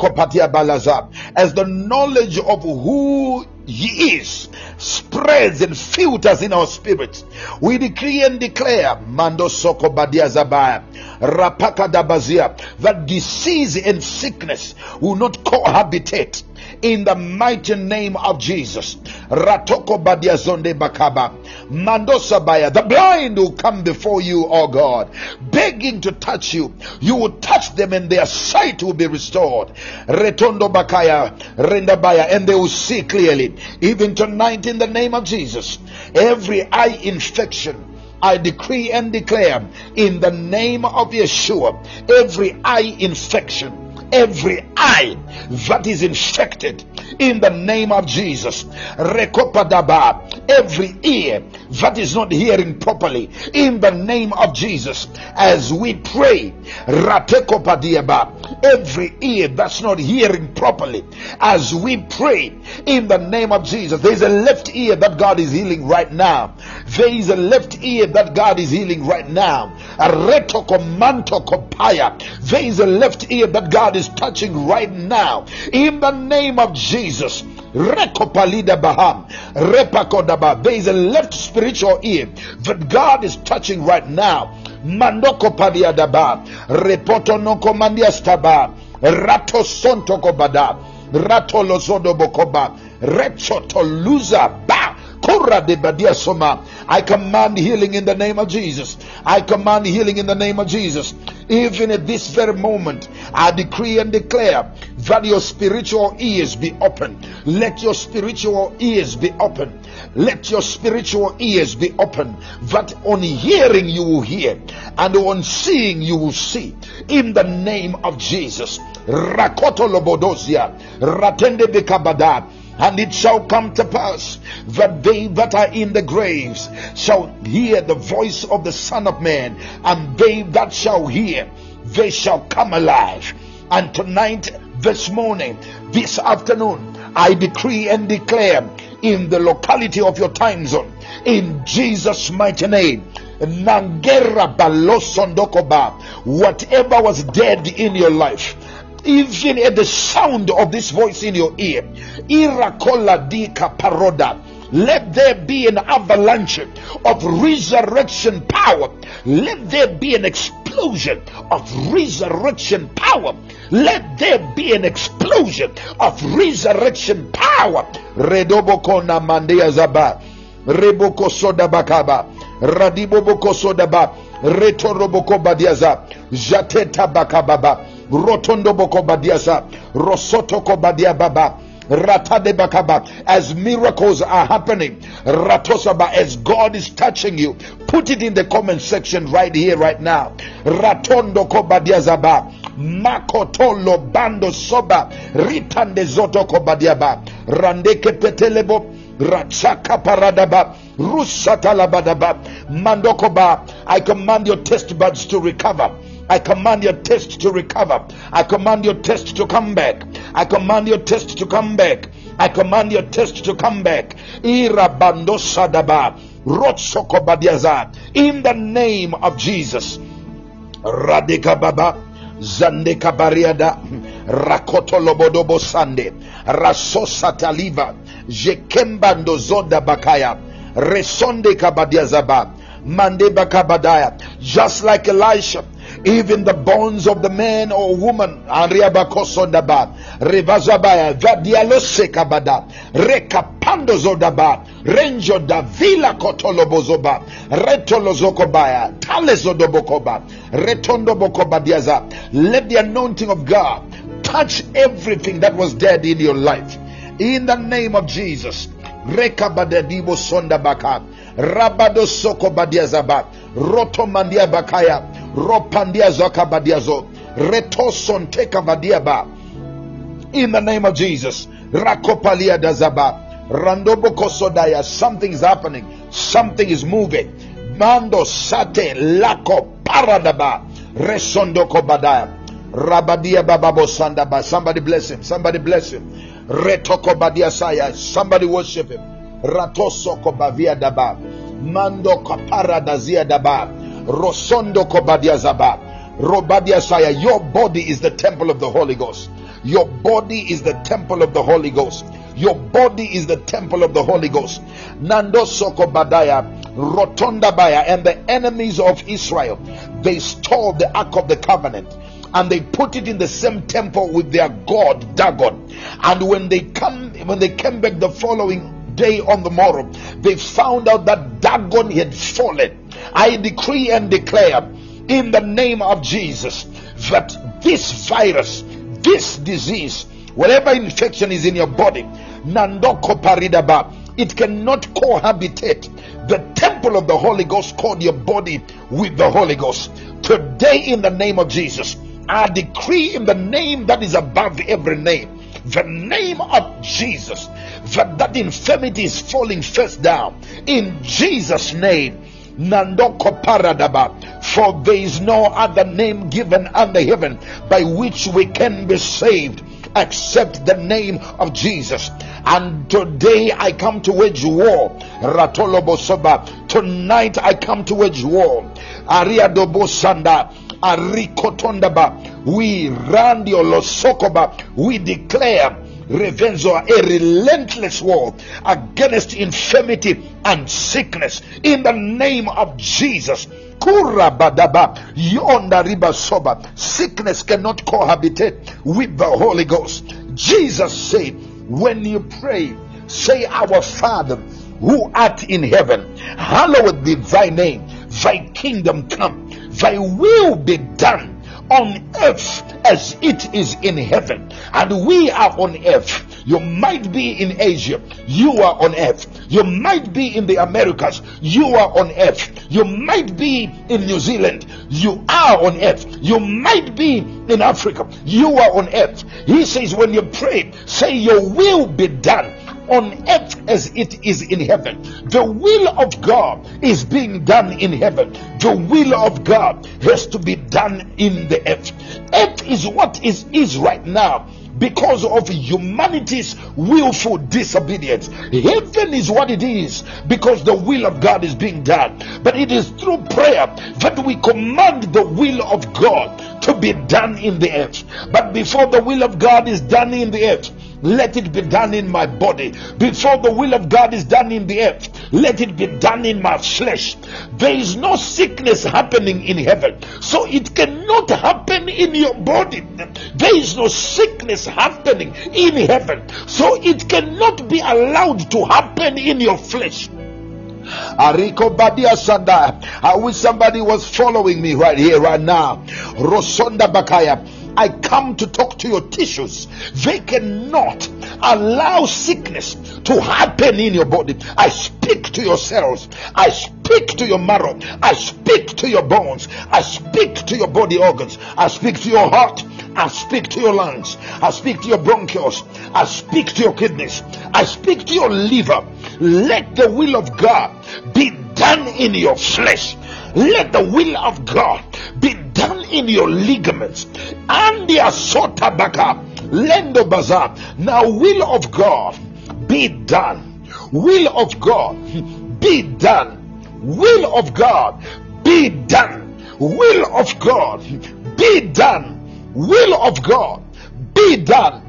as the knowledge of who he is spreads and filters in our spirit. We decree and declare, Mando Soko Badia Zabaya, Rapaka Dabazia, that disease and sickness will not cohabitate in the mighty name of Jesus. Ratoko Badia Zonde Bakaba. Mandosabaya. The blind will come before you, oh God, begging to touch you. You will touch them and their sight will be restored. Retondo Bakaya, Rendabaya, and they will see clearly. Even tonight, in the name of Jesus, every eye infection. I decree and declare in the name of Yeshua, every eye infection, every eye that is infected in the name of Jesus. Every ear that is not hearing properly in the name of Jesus. As we pray, Ratekopadiaba, every ear that's not hearing properly, as we pray in the name of Jesus. There's a left ear that God is healing right now. There is a left ear that God is healing right now. There is a left ear that God is touching right now. In the name of Jesus. Baham. Repakodaba. There is a left spiritual ear that God is touching right now. Rato Sontoko. Rato Bokoba. Rechoto Luza Ba. I command healing in the name of Jesus. I command healing in the name of Jesus. Even at this very moment, I decree and declare that your spiritual ears be open. Let your spiritual ears be open. Let your spiritual ears be open. That on hearing you will hear, and on seeing you will see. In the name of Jesus. Rakoto Lobodosia. Ratende Bekabada. And it shall come to pass that they that are in the graves shall hear the voice of the Son of Man, and they that shall hear, they shall come alive. And tonight, this morning, this afternoon, I decree and declare in the locality of your time zone, in Jesus' mighty name, Nangera Balosondokoba, whatever was dead in your life, even at the sound of this voice in your ear, Irakola di Paroda, let there be an avalanche of resurrection power. Let there be an explosion of resurrection power. Let there be an explosion of resurrection power. Redoboko na mandia zaba. Reboko soda bakaba. Radiboboko soda ba. Retoroboko badiaza. Jateta bakababa. Rotondo boko badiasa. Rosoto ko badia baba. Ratade bakaba. As miracles are happening, Ratosaba, as God is touching you, put it in the comment section right here, right now. Ratondo kobadiazaba. Makotolo bando soba. Ritande zoto kobadiaba. Randeke petelebo. Rachaka paradaba. Rusatalabadaba. Mandokoba. I command your test buds to recover. I command your test to recover. I command your test to come back. I command your test to come back. I command your test to come back. In the name of Jesus. Radika baba. Zandeka bariada. Rakoto lobodobo sande. Rasosa taliva. Jekembando zoda bakaya. Resonde kabadiazaba. Mande bakabadaya. Just like Elisha. Even the bones of the man or woman, Revazabaya, Vadialosekabada, Rekapando Zodaba, Renjo da Villa Kotolobozoba, Retolozokobaya, Talezodobokoba, Retondo Bokobadiaza. Let the anointing of God touch everything that was dead in your life. In the name of Jesus. Rekabadadibo Sondabaka, Rabado Soko Badiazaba, Roto Mandia Bakaya, Ropandia Zaka Badiazo, Retoson Teka Badiaba. In the name of Jesus, Rakopalia Dazaba, Randobo Kosodaya, something is happening, something is moving. Mando Sate Lako Paradaba, Resondoko Badaya. Rabadia Bababo Sandaba. Somebody bless him. Somebody bless him. Retoko Badia Saya. Somebody worship him. Ratosoko Bavia Daba. Mando Kapara Dazia Daba. Rosondo Kobadia Zaba. Robadia Saya. Your body is the temple of the Holy Ghost. Your body is the temple of the Holy Ghost. Your body is the temple of the Holy Ghost. Nando Soko Badaya. Rotonda Baya. And the enemies of Israel. They stole the Ark of the Covenant and they put it in the same temple with their god Dagon. And when they come, when they came back the following day on the morrow, they found out that Dagon had fallen. I decree and declare in the name of Jesus that this virus, this disease, whatever infection is in your body, Nandoko Paridaba, it cannot cohabitate the temple of the Holy Ghost called your body with the Holy Ghost. Today, in the name of Jesus, I decree in the name that is above every name, the name of Jesus, that that infirmity is falling first down. In Jesus' name. Nandoko Paradaba. For there is no other name given under heaven by which we can be saved except the name of Jesus. And today I come to wage war. Ratolobosoba. Tonight I come to wage war. Ariadobosanda. Arikotondaba. We randio losokoba. We declare revenzo a relentless war against infirmity and sickness in the name of Jesus. Kurabadaba yonda riba soba. Sickness cannot cohabitate with the Holy Ghost. Jesus said, when you pray, say, Our Father who art in heaven, hallowed be thy name, thy kingdom come, thy will be done on earth as it is in heaven. And we are on earth. You might be in Asia. You are on earth. You might be in the Americas. You are on earth. You might be in New Zealand. You are on earth. You might be in Africa. You are on earth. He says, when you pray, say, Your will be done on earth as it is in heaven. The will of God is being done in heaven. The will of God has to be done in the earth. Earth is what is is right now because of humanity's willful disobedience. Heaven is what it is because the will of God is being done. But it is through prayer that we command the will of God to be done in the earth. But before the will of God is done in the earth, let it be done in my body. Before the will of God is done in the earth, let it be done in my flesh. There is no sickness happening in heaven, so it cannot happen in your body. There is no sickness happening in heaven, so it cannot be allowed to happen in your flesh. Ariko Badia Sanda. I wish somebody was following me right here, right now. Rosonda Bakaya. I come to talk to your tissues. They cannot allow sickness to happen in your body. I speak to your cells. I speak to your marrow. I speak to your bones. I speak to your body organs. I speak to your heart. I speak to your lungs. I speak to your bronchioles. I speak to your kidneys. I speak to your liver. Let the will of God be done in your flesh. Let the will of God be done in your ligaments. And the asota baka lendo bazaar. Now, will of God be done. Will of God, be done. Will of God, be done. Will of God, be done. Will of God, be done.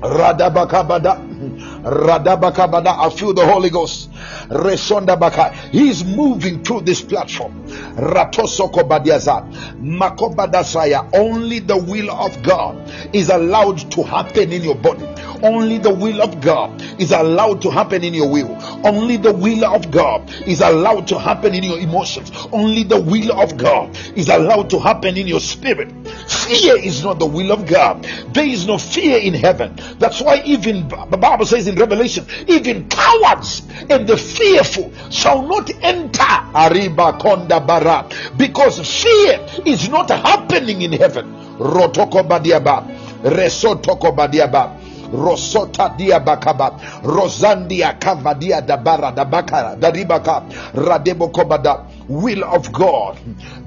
Radabakabada. Radabakabada. I feel the Holy Ghost. Resonda Baka. He's moving through this platform. Ratosoko Badiaza. Makobadasaya. Only the will of God is allowed to happen in your body. Only the will of God is allowed to happen in your will. Only the will of God is allowed to happen in your emotions. Only the will of God is allowed to happen in your spirit. Fear is not the will of God. There is no fear in heaven. That's why even the Bible says in Revelation, even cowards and the fearful shall not enter Ariba Konda Bara because fear is not happening in heaven. Rotoko Badiaba, Resotoko Badiaba. Rosota dia bakaba, Rosandia kavadia dabara dabakara, daribaka, radebo kobada. Will of God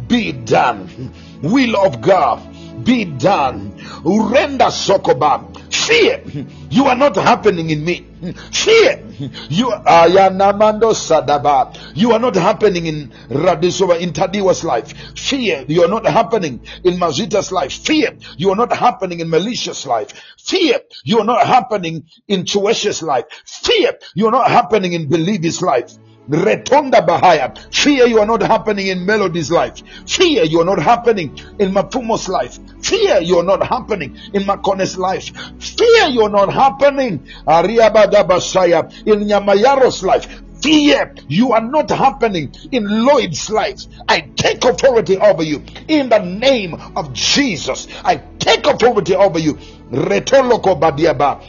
be done. Will of God be done. Renda sokoba. Fear, you are not happening in me. Fear, you are Yanamando Sadaba. You are not happening in Radisova in Tadiwa's life. Fear, you are not happening in Mazita's life. Fear, you are not happening in Melicia's life. Fear, you are not happening in Chuesh's life. Fear, you are not happening in Believ's life. Retonda Bahaya. Fear you are not happening in Melody's life. Fear you are not happening in Mafumo's life. Fear you are not happening in Makone's life. Fear you are not happening Ariabada Basaya in Nyamayaro's life. Fear you are not happening in Lloyd's life. I take authority over you in the name of Jesus. I take authority over you. Retoloko badiaba,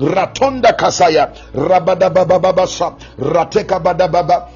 ratonda kasaya, rateka badababa,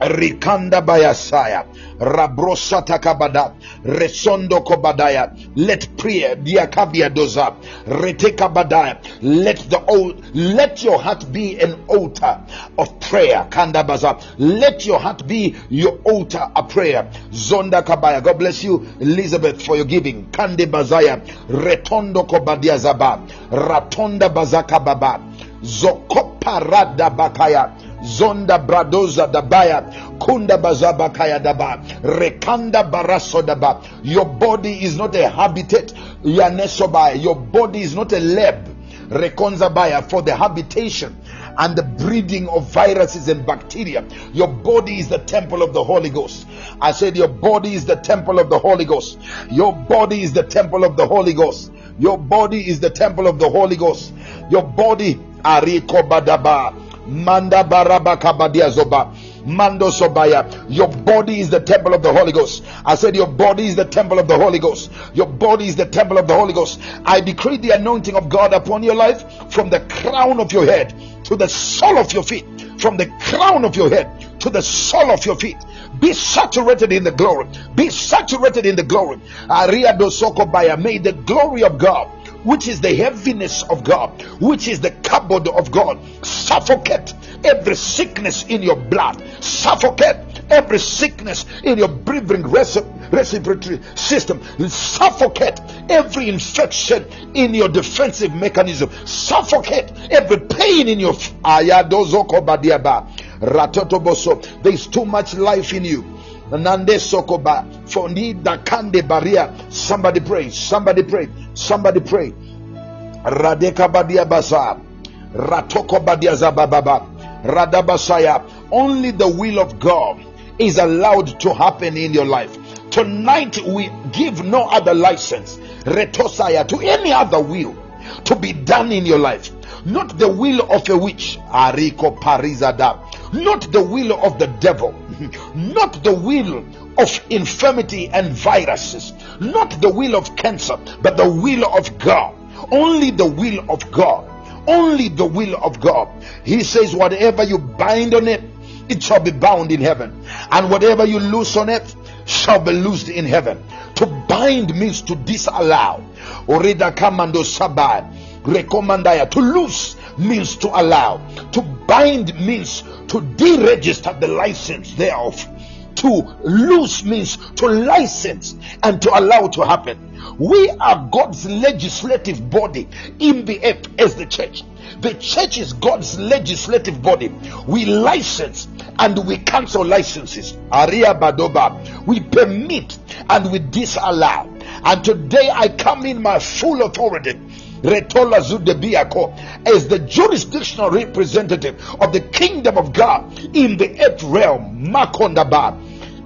rikanda bayasaya, rabrosa takabada, resondo kobadaya. Let prayer diakavia doza, reteka badaya. Let the old, let your heart be an altar of prayer. Kanda baza. Let your heart be your altar of prayer. Zonda kabaya. God bless you, Elizabeth, for your giving. Kande bazaya, retondo kobadia zaba, ratonda bazaka baba, zokoparada bakaya. Zonda bradoza dabaya, kunda bazabakaya daba, rekanda baraso daba. Your body is not a habitat, yanesobaya. Your body is not a lab, rekonzabaya, for the habitation and the breeding of viruses and bacteria. Your body is the temple of the Holy Ghost. I said, Your body is the temple of the Holy Ghost. Your body is the temple of the Holy Ghost. Your body is the temple of the Holy Ghost. Your body, Ariko Badaba, Manda Baraba Kabadia Zoba. Mando Sobaya. Your body is the temple of the Holy Ghost. I said, Your body is the temple of the Holy Ghost. Your body is the temple of the Holy Ghost. I decree the anointing of God upon your life from the crown of your head to the sole of your feet. From the crown of your head to the sole of your feet. Be saturated in the glory. Be saturated in the glory. Aria Dosokobaya. May the glory of God which is the heaviness of God, which is the kabod of God, suffocate every sickness in your blood, suffocate every sickness in your breathing respiratory system, suffocate every infection in your defensive mechanism, suffocate every pain in your ratotoboso. There is too much life in you. Nande sokoba fondi dakande baria. Somebody pray. Somebody pray. Somebody pray. Radeka badia basa. Ratoko badia zabababa. Radabasaya. Only the will of God is allowed to happen in your life. Tonight we give no other license, retosaya, to any other will to be done in your life. Not the will of a witch, ariko parizada. Not the will of the devil, not the will of infirmity and viruses, not the will of cancer, but the will of God. Only the will of God. Only the will of God. He says, Whatever you bind on it, it shall be bound in heaven, and whatever you loose on it shall be loosed in heaven. To bind means to disallow. Orida kamando sabai. Recommandaya. To loose means to allow. To bind means to deregister the license thereof. To loose means to license and to allow to happen. We are God's legislative body in the earth as the church. The church is God's legislative body. We license and we cancel licenses. Aria Badoba. We permit and we disallow. And today I come in my full authority. Retola Zudebiako as the jurisdictional representative of the kingdom of God in the earth realm. Makondaba.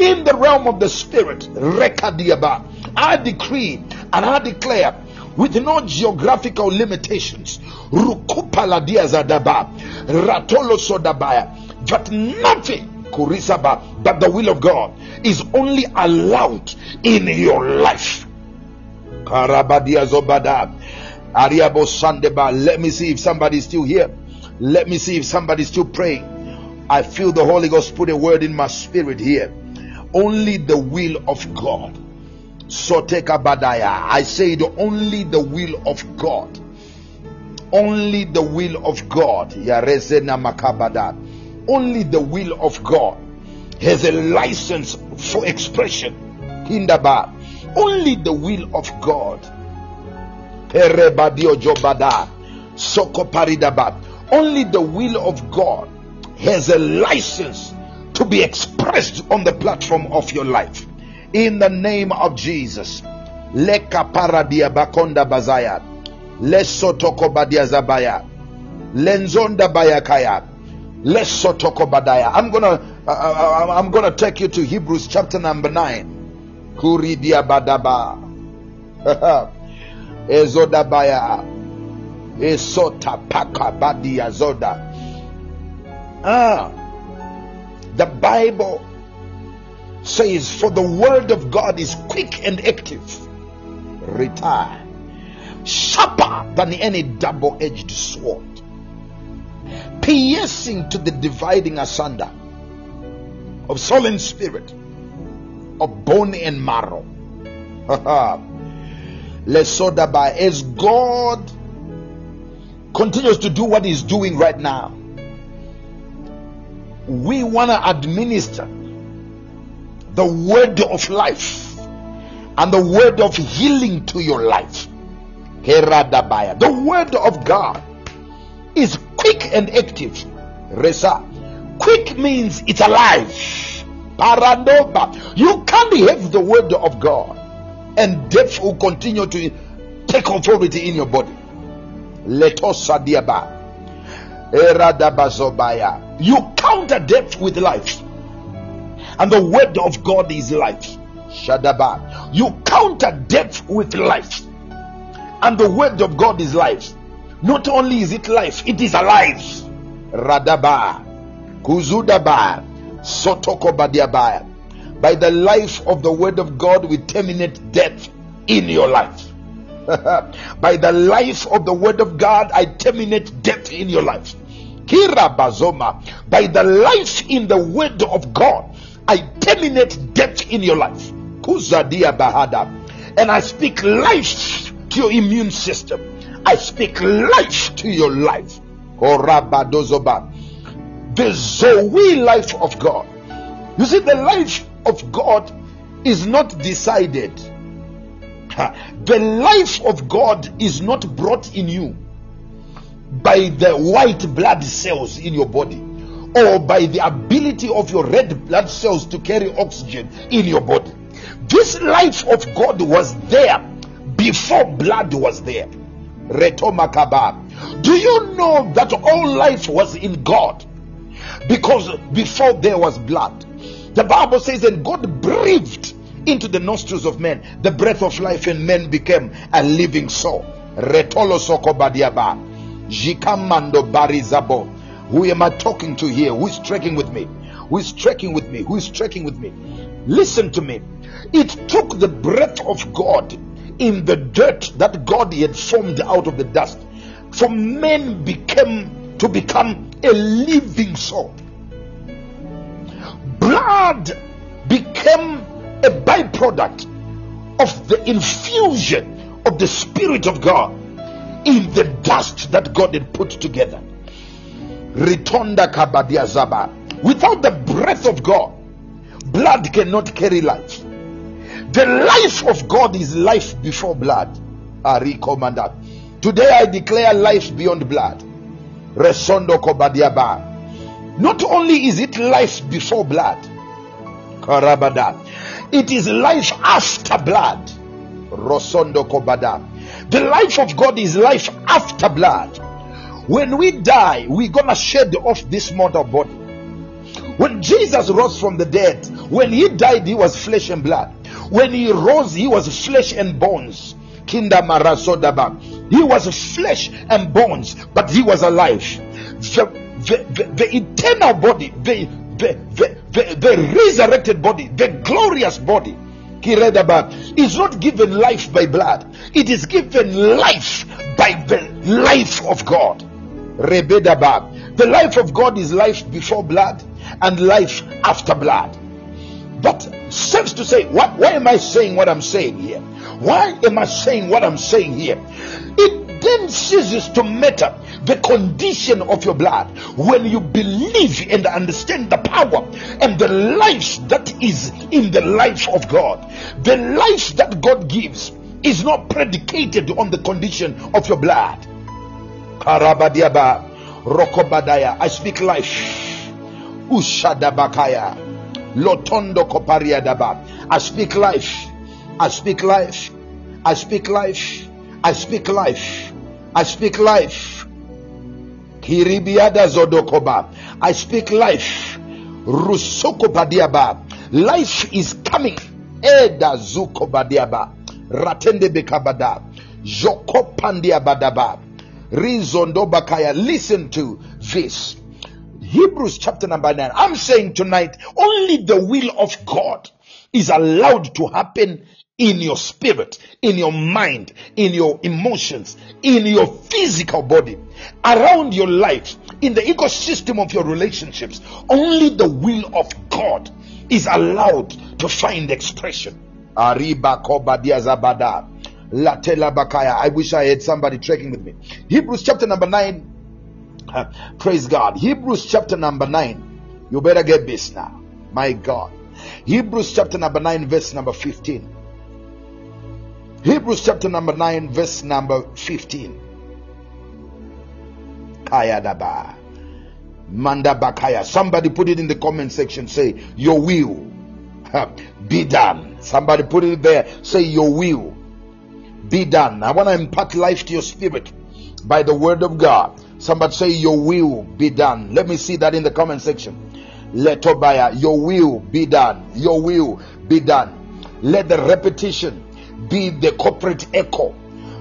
In the realm of the spirit. Rekadiaba. I decree and I declare with no geographical limitations. Rukupaladia Zadaba. Ratolo Sodabaya. That nothing Kurisaba but the will of God is only allowed in your life. Ariabo Sandeba. Let me see if somebody's still here. Let me see if somebody's still praying. I feel the Holy Ghost put a word in my spirit here. Only the will of God. Soteka Badaya. I said only the will of God. Only the will of God. Only the will of God has a license for expression. Hindaba. Only the will of God. Only the will of God has a license to be expressed on the platform of your life. In the name of Jesus. Leka paradia bakonda bazaya. Lesotoko badia zabaya. Lenzonda bayakaya. Lesotoko badaya. I'm gonna uh, uh, I'm gonna take you to Hebrews chapter number nine. Kuridia badaba. Ezodabaya. Esota paka badia zoda. Ah, the Bible says, For the word of God is quick and active, retire, sharper than any double edged sword, piercing to the dividing asunder of soul and spirit, of bone and marrow. Lesodaba, as God continues to do what He's doing right now, we want to administer the word of life and the word of healing to your life. The word of God is quick and active. Resa. Quick means it's alive. Paradoba. You can't have the word of God and death will continue to take authority in your body. Letosadiaba. Eradabazobaya. You counter death with life. And the word of God is life. Shadaba. You counter death with life. And the word of God is life. Not only is it life, it is alive. Radaba. Kuzudaba. Sotoko badiabaya. By the life of the word of God, we terminate death in your life. By the life of the word of God, I terminate death in your life. Kira Bazoma. By the life in the word of God, I terminate death in your life. Kuzadia Bahada. And I speak life to your immune system. I speak life to your life. The Zoe life of God. You see, the life of God is not decided. The life of God is not brought in you by the white blood cells in your body or by the ability of your red blood cells to carry oxygen in your body. This life of God was there before blood was there. Retomakaba. Do you know that all life was in God? Because before there was blood, the Bible says, and God breathed into the nostrils of men the breath of life, and men became a living soul. Retolo sokobadiaba. Jikamando barizabo. Who am I talking to here? Who is trekking with me? Who is trekking with me? Who is trekking with me? Listen to me. It took the breath of God in the dirt that God had formed out of the dust for men became to become a living soul. Blood became a byproduct of the infusion of the Spirit of God in the dust that God had put together. Ritonda kabadia zaba. Without the breath of God, blood cannot carry life. The life of God is life before blood. Ari commander. Today I declare life beyond blood. Resondo kobadiaba. Not only is it life before blood, karabada, it is life after blood. Rosondo kobada. The life of God is life after blood. When we die, we're gonna shed off this mortal body. When Jesus rose from the dead, when he died, he was flesh and blood. When he rose, he was flesh and bones. Kinda. He was flesh and bones, but he was alive. The, the, eternal body, the, the, the, the, the resurrected body, the glorious body, is not given life by blood, it is given life by the life of God. The life of God is life before blood and life after blood. But safe to say, what, why am I saying what I'm saying here? Why am I saying what I'm saying here? It then ceases to matter the condition of your blood when you believe and understand the power and the life that is in the life of God. The life that God gives is not predicated on the condition of your blood. Karabadiaba. I speak life. Ushadabakaya. Lotondo kopariadaba. I speak life. I speak life. I speak life. I speak life. I speak life. Kiribiada zodokoba. I speak life. Rusoko badiaba. Life is coming. Eda zuko badiaba. Ratende bekabada. Joko pandiabadaba. Rizondo bakaya. Listen to this. Hebrews chapter number 9. I'm saying tonight, only the will of God is allowed to happen in your spirit, in your mind, in your emotions, in your physical body, around your life, in the ecosystem of your relationships. Only the will of God is allowed to find expression. I wish I had somebody tracking with me. Hebrews chapter number 9. Uh, Praise God. Hebrews chapter number 9. You better get this now. My God. Hebrews chapter number 9, verse number 15. Hebrews chapter number 9, verse number 15. Kaya daba. Manda bakaya. Somebody put it in the comment section. Say, Your will be done. Somebody put it there. Say, Your will be done. I want to impart life to your spirit by the word of God. Somebody say, Your will be done. Let me see that in the comment section. Let Tobiah, your will be done. Your will be done. Let the repetition be the corporate echo.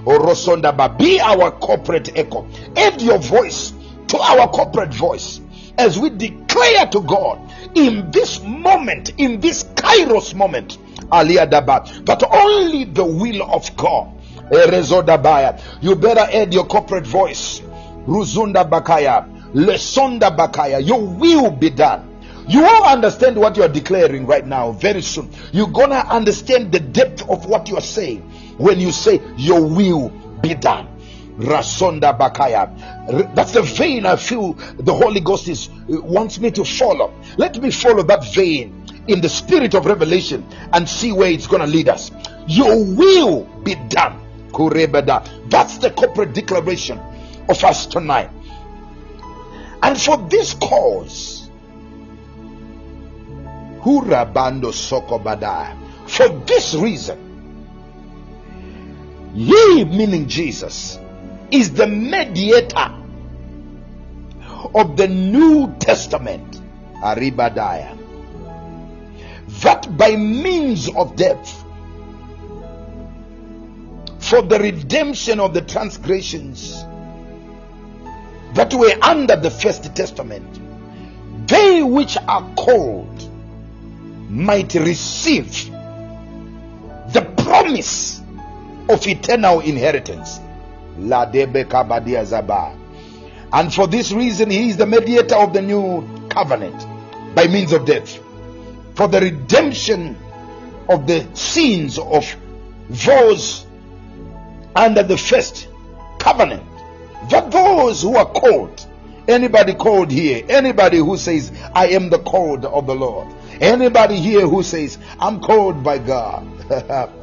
Orosondaba, be our corporate echo. Add your voice to our corporate voice as we declare to God in this moment, in this Kairos moment, Aliyadaba, that only the will of God. Erezodabaya. You better add your corporate voice. Ruzunda Bakaya. Lesonda Bakaya. Your will be done. You will understand what you are declaring right now very soon. You're gonna understand the depth of what you are saying when you say, Your will be done. Rasonda Bakaya. That's the vein I feel the Holy Ghost is uh, wants me to follow. Let me follow that vein in the spirit of revelation and see where it's gonna lead us. Your will be done. Kurebeda. That's the corporate declaration of us tonight. And for this cause, Hurabando Sokobada. For this reason, He, meaning Jesus, is the mediator of the New Testament, Aribadiah, that by means of death, for the redemption of the transgressions that were under the First Testament, they which are called might receive the promise of eternal inheritance. And for this reason, he is the mediator of the new covenant by means of death. For the redemption of the sins of those under the first covenant. That those who are called, anybody called here, anybody who says, I am the called of the Lord, Anybody here who says, I'm called by God?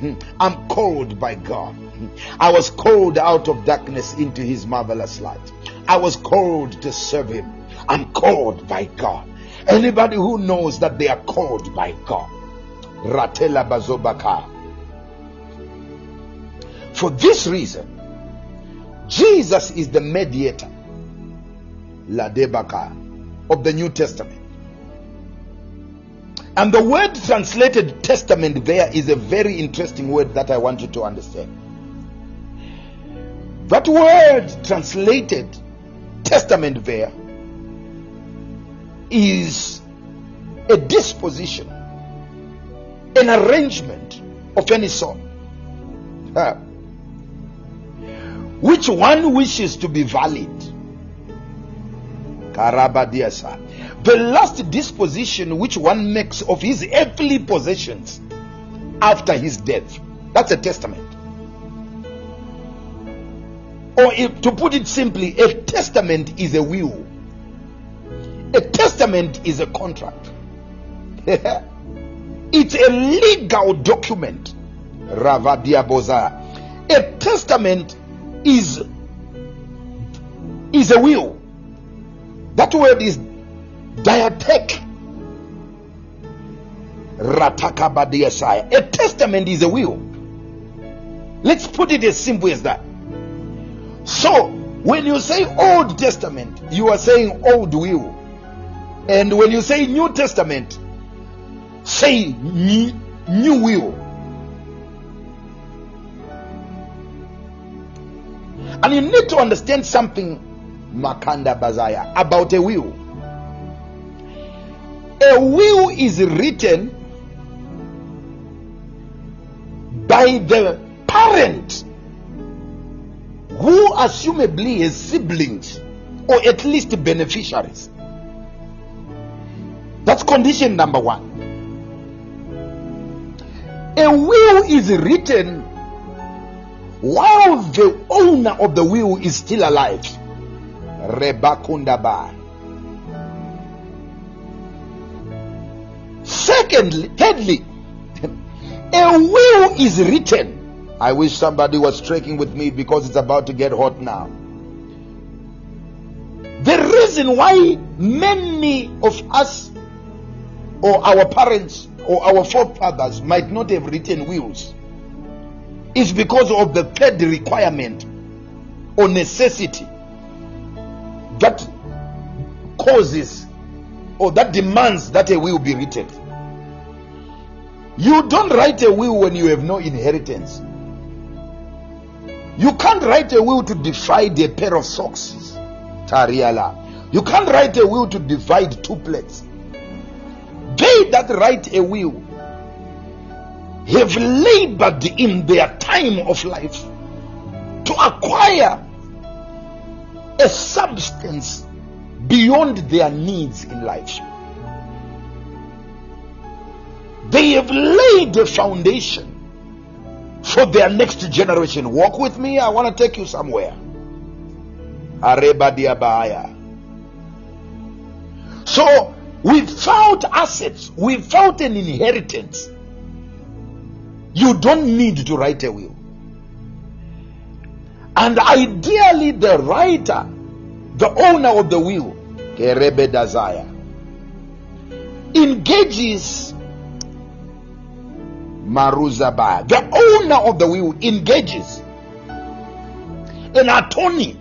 Hmm. I'm called by God. Hmm. I was called out of darkness into his marvelous light. I was called to serve him. I'm called by God. Anybody who knows that they are called by God. Ratela Bazobaka. For this reason, Jesus is the mediator, Ladebaka, of the New Testament. And the word translated testament there is a very interesting word that I want you to understand. That word translated testament there is a disposition, an arrangement of any sort, uh, which one wishes to be valid. The last disposition which one makes of his earthly possessions after his death. That's a testament. Or if, to put it simply, a testament is a will. A testament is a contract. it's a legal document. Ravadia Boza. A testament is is a will. That word is diatheke. Ratakabadiasai. A testament is a will. Let's put it as simple as that. So, when you say Old Testament, you are saying Old Will. And when you say New Testament, say new Will. And you need to understand something, Makanda Bazaya, about a will. A will is written by the parent who assumably has siblings or at least beneficiaries. That's condition number one. A will is written while the owner of the will is still alive. Rebakundaba. Secondly, thirdly, a will is written. I wish somebody was trekking with me because it's about to get hot now. The reason why many of us or our parents or our forefathers might not have written wills is because of the third requirement or necessity that causes or that demands that a will be written. You don't write a will when you have no inheritance. You can't write a will to divide a pair of socks. Tariala. You can't write a will to divide two plates. They that write a will have labored in their time of life to acquire a substance beyond their needs in life. They have laid a foundation for their next generation. Walk with me, I want to take you somewhere. Areba diabaya. So, without assets, without an inheritance, you don't need to write a will. And ideally, the writer, the owner of the will, Kerebe Desire, engages Maruzaba. The owner of the will engages an attorney,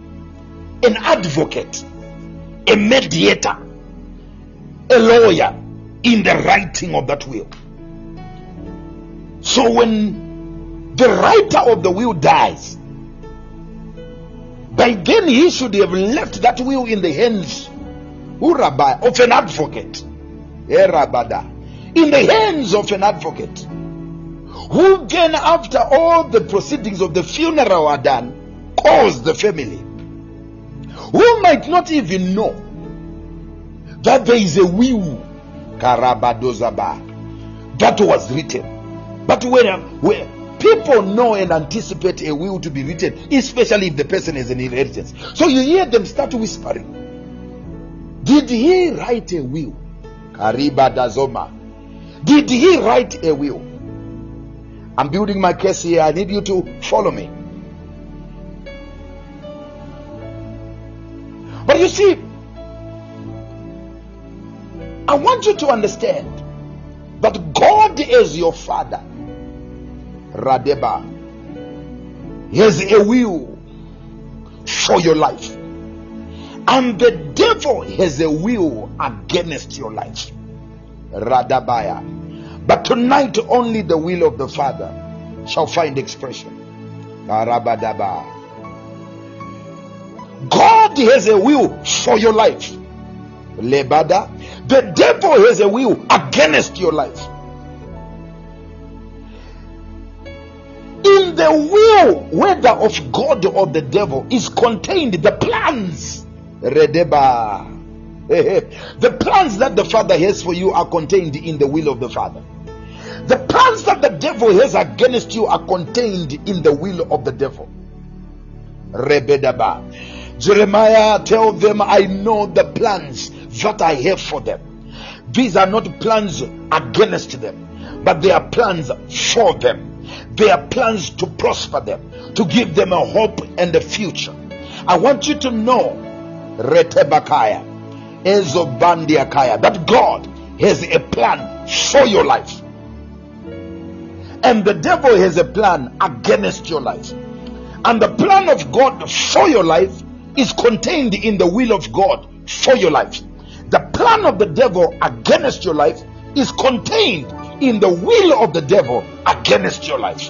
an advocate, a mediator, a lawyer in the writing of that will. So when the writer of the will dies, by then he should have left that will in the hands Urabai, of an advocate. Eh, Erabada. In the hands of an advocate. Who then, after all the proceedings of the funeral are done, calls the family. Who might not even know that there is a will Karabadozaba that was written. But when, when people know and anticipate a will to be written, especially if the person has an inheritance, so you hear them start whispering. Did he write a will? Kariba Dazoma. Did he write a will? I'm building my case here. I need you to follow me. But you see, I want you to understand that God is your father. Radeba. Has a will for your life. And the devil has a will against your life. Radabaya. But tonight only the will of the Father shall find expression. Karabadaba. God has a will for your life. Lebada. The devil has a will against your life. In the will, whether of God or the devil, is contained the plans. Redeba. The plans that the Father has for you are contained in the will of the Father. The plans that the devil has against you are contained in the will of the devil. Rebedaba. Jeremiah, tell them, I know the plans that I have for them. These are not plans against them, but they are plans for them. They are plans to prosper them, to give them a hope and a future. I want you to know, Retebakaya, Ezobandiakaya, that God has a plan for your life. And the devil has a plan against your life. And the plan of God for your life is contained in the will of God for your life. The plan of the devil against your life is contained in the will of the devil against your life.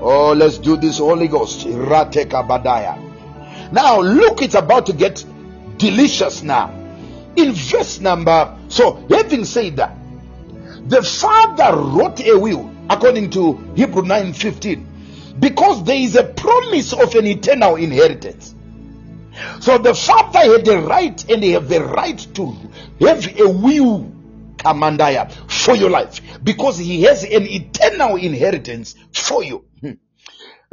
Oh, let's do this, Holy Ghost. Now, look, it's about to get delicious now. In verse number, so having said that, the father wrote a will according to Hebrew 9:15 because there is a promise of an eternal inheritance. So the father had the right and he have the right to have a will, Kamandaya, for your life because he has an eternal inheritance for you. Hmm.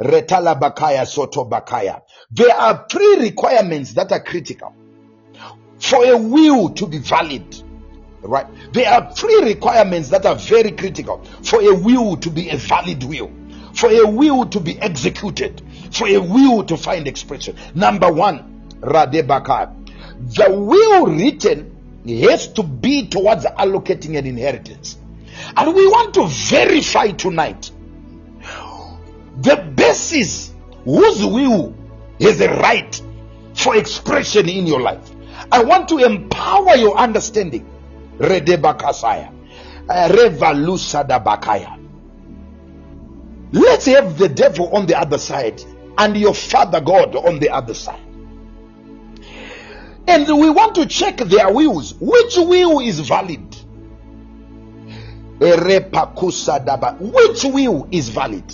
Retala Bakaya Soto Bakaya. There are three requirements that are critical for a will to be valid. Right? There are three requirements that are very critical for a will to be a valid will, for a will to be executed, for a will to find expression. Number one, Radebaka. The will written has to be towards allocating an inheritance. And we want to verify tonight the basis whose will is a right for expression in your life. I want to empower your understanding. Redebakasaya. Eh, revalusadabakaya. Let's have the devil on the other side and your father God on the other side. And we want to check their wills. Which will is valid? Which will is valid?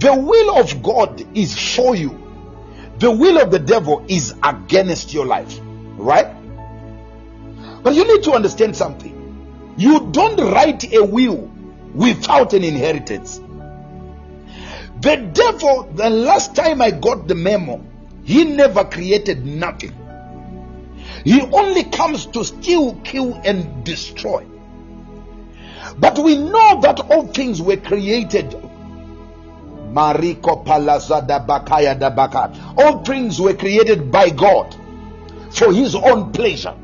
The will of God is for you. The will of the devil is against your life. Right? But you need to understand something. You don't write a will without an inheritance. The devil, the last time I got the memo, he never created nothing. He only comes to steal, kill, and destroy. But we know that all things were created. Mariko palazada bakaya da baka. All things were created by God for his own pleasure.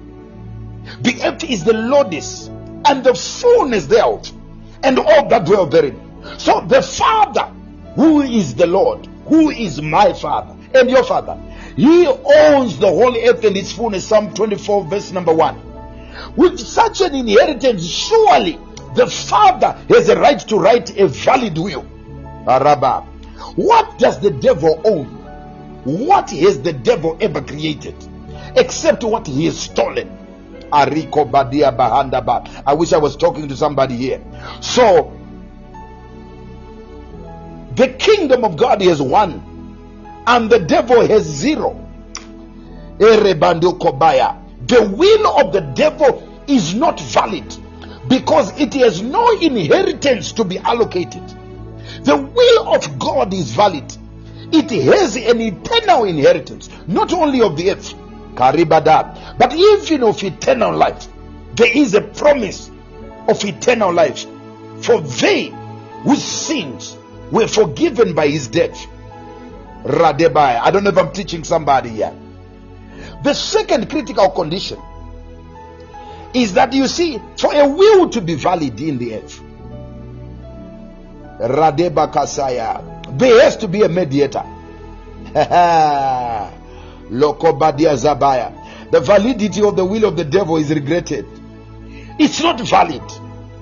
The earth is the Lord's and the fullness thereof, and all that dwell therein. So the Father, who is the Lord, who is my Father and your Father, he owns the whole earth and its fullness. Psalm 24, verse number 1. With such an inheritance, surely the Father has a right to write a valid will. Araba. What does the devil own? What has the devil ever created? Except what he has stolen. Ariko Badia Bahandaba. I wish I was talking to somebody here. So, the kingdom of God is one, and the devil has zero. The will of the devil is not valid because it has no inheritance to be allocated. The will of God is valid. it has an eternal inheritance, not only of the earth, Karibada, but even of eternal life. There is a promise of eternal life for they whose sins were forgiven by his death. Radebai. I don't know if I'm teaching somebody here. The second critical condition is that you see, for a will to be valid in the earth, Radeba Kasaya, there has to be a mediator. Lokobadia Zabaya. The validity of the will of the devil is regretted. It's not valid.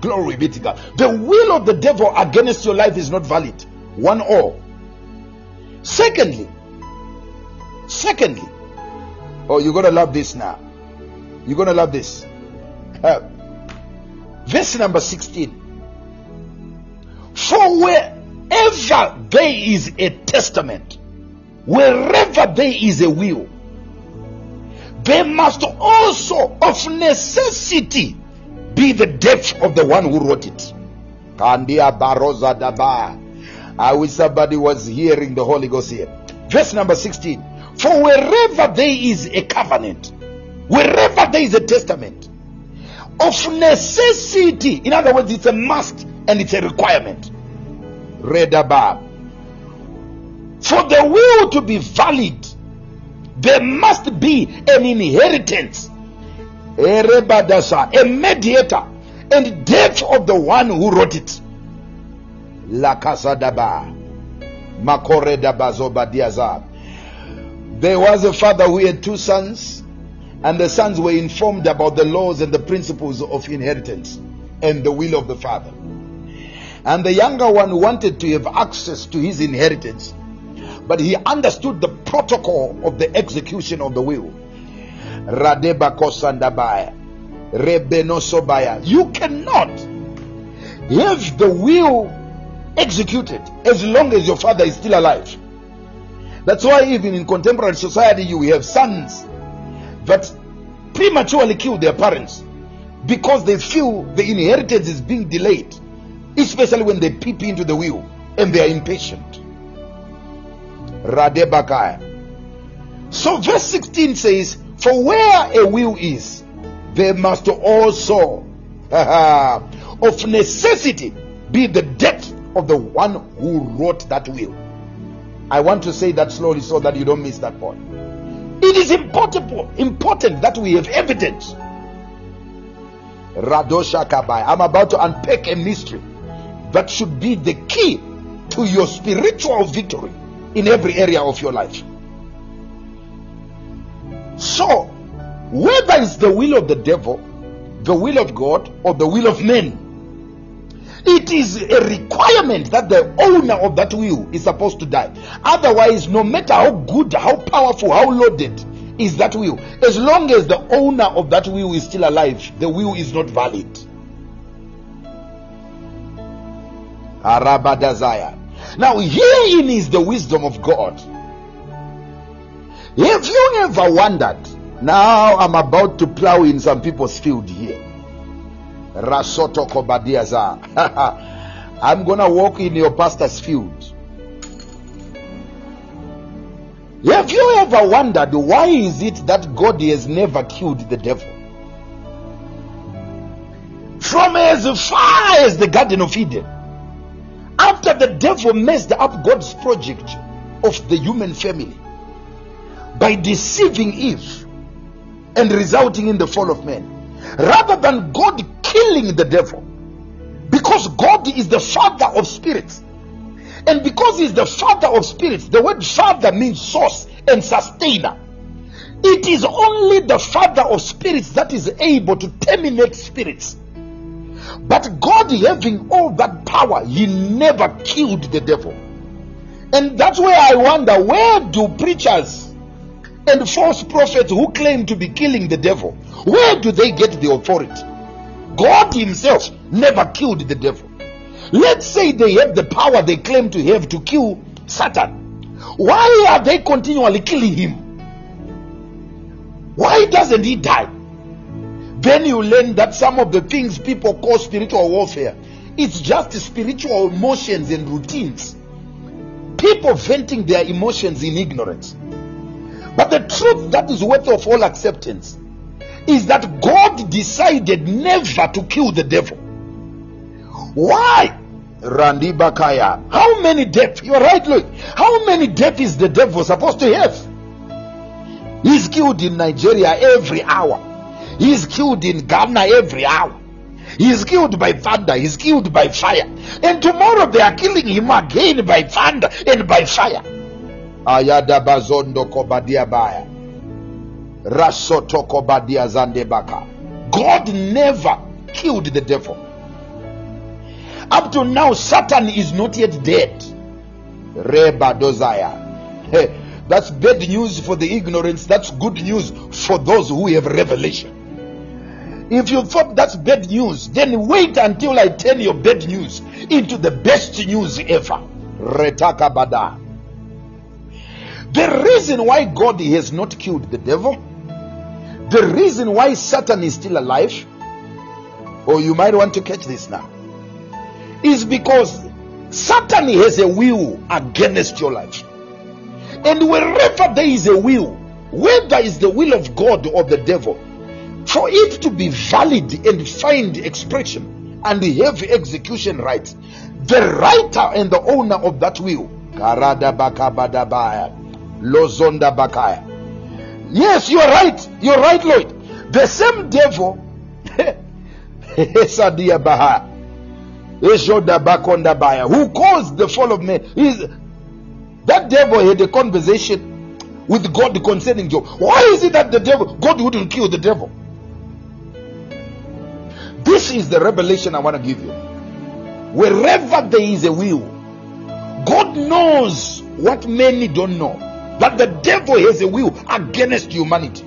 Glory be to God. The will of the devil against your life is not valid. One all. Secondly, secondly, oh, you're gonna love this now. You're gonna love this. Uh, verse number 16. For wherever there is a testament, wherever there is a will, there must also of necessity be the death of the one who wrote it. Kandia Baroza Daba. I wish somebody was hearing the Holy Ghost here. Verse number 16. For wherever there is a covenant, wherever there is a testament, of necessity, in other words, it's a must and it's a requirement. Redaba. For the will to be valid, there must be an inheritance, a mediator, and death of the one who wrote it. La Casa Daba. Makore Dabazoba Diaza. There was a father who had two sons, and the sons were informed about the laws and the principles of inheritance and the will of the father. And the younger one wanted to have access to his inheritance, but he understood the protocol of the execution of the will. Radeba. Rebenosobaya. You cannot have the will executed as long as your father is still alive. That's why even in contemporary society you have sons that prematurely kill their parents because they feel the inheritance is being delayed, especially when they peep into the will and they are impatient. Radebakaya. So verse 16 says, For where a will is, there must also of necessity be the death of the one who wrote that will. I want to say that slowly so that you don't miss that point. It is important, important that we have evidence. Radosha Kabai. I'm about to unpack a mystery that should be the key to your spiritual victory in every area of your life. So, whether it's the will of the devil, the will of God, or the will of men, it is a requirement that the owner of that will is supposed to die. Otherwise, no matter how good, how powerful, how loaded is that will, as long as the owner of that will is still alive, the will is not valid. Now, herein is the wisdom of God. Have you ever wondered? Now I'm about to plow in some people's field here. Rasoto Kobadiaza. I'm gonna walk in your pastor's field. Have you ever wondered why is it that God has never killed the devil? From as far as the Garden of Eden, after the devil messed up God's project of the human family by deceiving Eve and resulting in the fall of man, rather than God killing the devil, because God is the father of spirits, and because He's the father of spirits, the word father means source and sustainer. It is only the father of spirits that is able to terminate spirits. But God, having all that power, He never killed the devil. And that's where I wonder where do preachers and false prophets who claim to be killing the devil, where do they get the authority? God Himself never killed the devil. Let's say they have the power they claim to have to kill Satan. Why are they continually killing him? Why doesn't he die? Then you learn that some of the things people call spiritual warfare, it's just spiritual emotions and routines. people venting their emotions in ignorance. But the truth that is worthy of all acceptance is that God decided never to kill the devil. Why? Randi Bakaya. How many deaths? You're right, look. How many deaths is the devil supposed to have? He's killed in Nigeria every hour. He's killed in Ghana every hour. He's killed by thunder. He's killed by fire. And tomorrow they are killing him again by thunder and by fire. Ayada bazondo kobadia baya. Rasoto kobadia zandebaka. God never killed the devil. Up to now, Satan is not yet dead. Reba dozaya. Hey, that's bad news for the ignorance. That's good news for those who have revelation. If you thought that's bad news, then wait until I turn your bad news into the best news ever. Retaka bada. The reason why God has not killed the devil, the reason why Satan is still alive, or you might want to catch this now, is because Satan has a will against your life. And wherever there is a will, whether it's the will of God or the devil, for it to be valid and find expression and have execution rights, the writer and the owner of that will, Lozonda Bakaya. Yes, you're right. You're right, Lord. The same devil, Sadia Baha, who caused the fall of man, is that devil had a conversation with God concerning Job. Why is it that the devil, God wouldn't kill the devil? This is the revelation I want to give you. Wherever there is a will, God knows what many don't know that the devil has a will against humanity.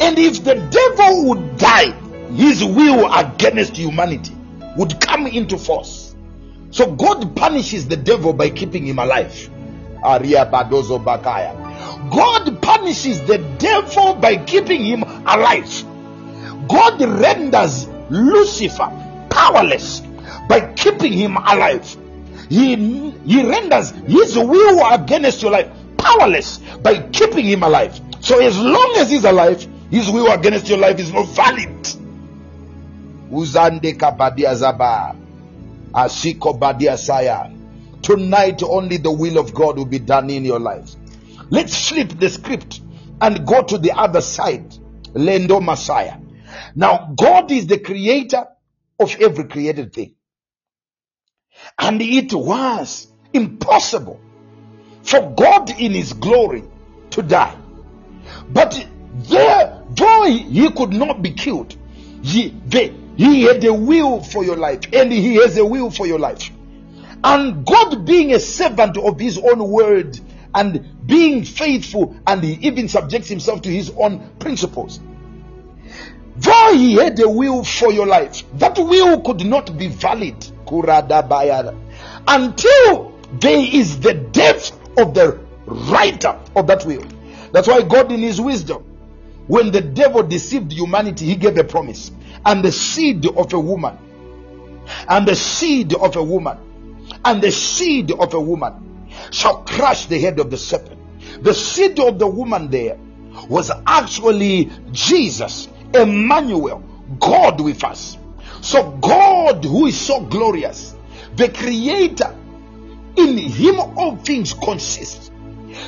And if the devil would die, his will against humanity would come into force. So God punishes the devil by keeping him alive. God punishes the devil by keeping him alive. God renders Lucifer powerless by keeping him alive. He, he renders his will against your life powerless by keeping him alive. So as long as he's alive, his will against your life is not valid. Uzande. Asiko. Tonight only the will of God will be done in your life. Let's flip the script and go to the other side. Lendo Messiah. Now, God is the creator of every created thing. And it was impossible for God in his glory to die. But there, though he could not be killed, he, the, he had a will for your life, and he has a will for your life. And God being a servant of his own word and being faithful, and he even subjects himself to his own principles. Though he had a will for your life, that will could not be valid until there is the death of the writer of that will. That's why God, in his wisdom, when the devil deceived humanity, he gave a promise. And the seed of a woman, and the seed of a woman, and the seed of a woman shall crush the head of the serpent. The seed of the woman there was actually Jesus, Emmanuel, God with us. So, God, who is so glorious, the creator, in him all things consist.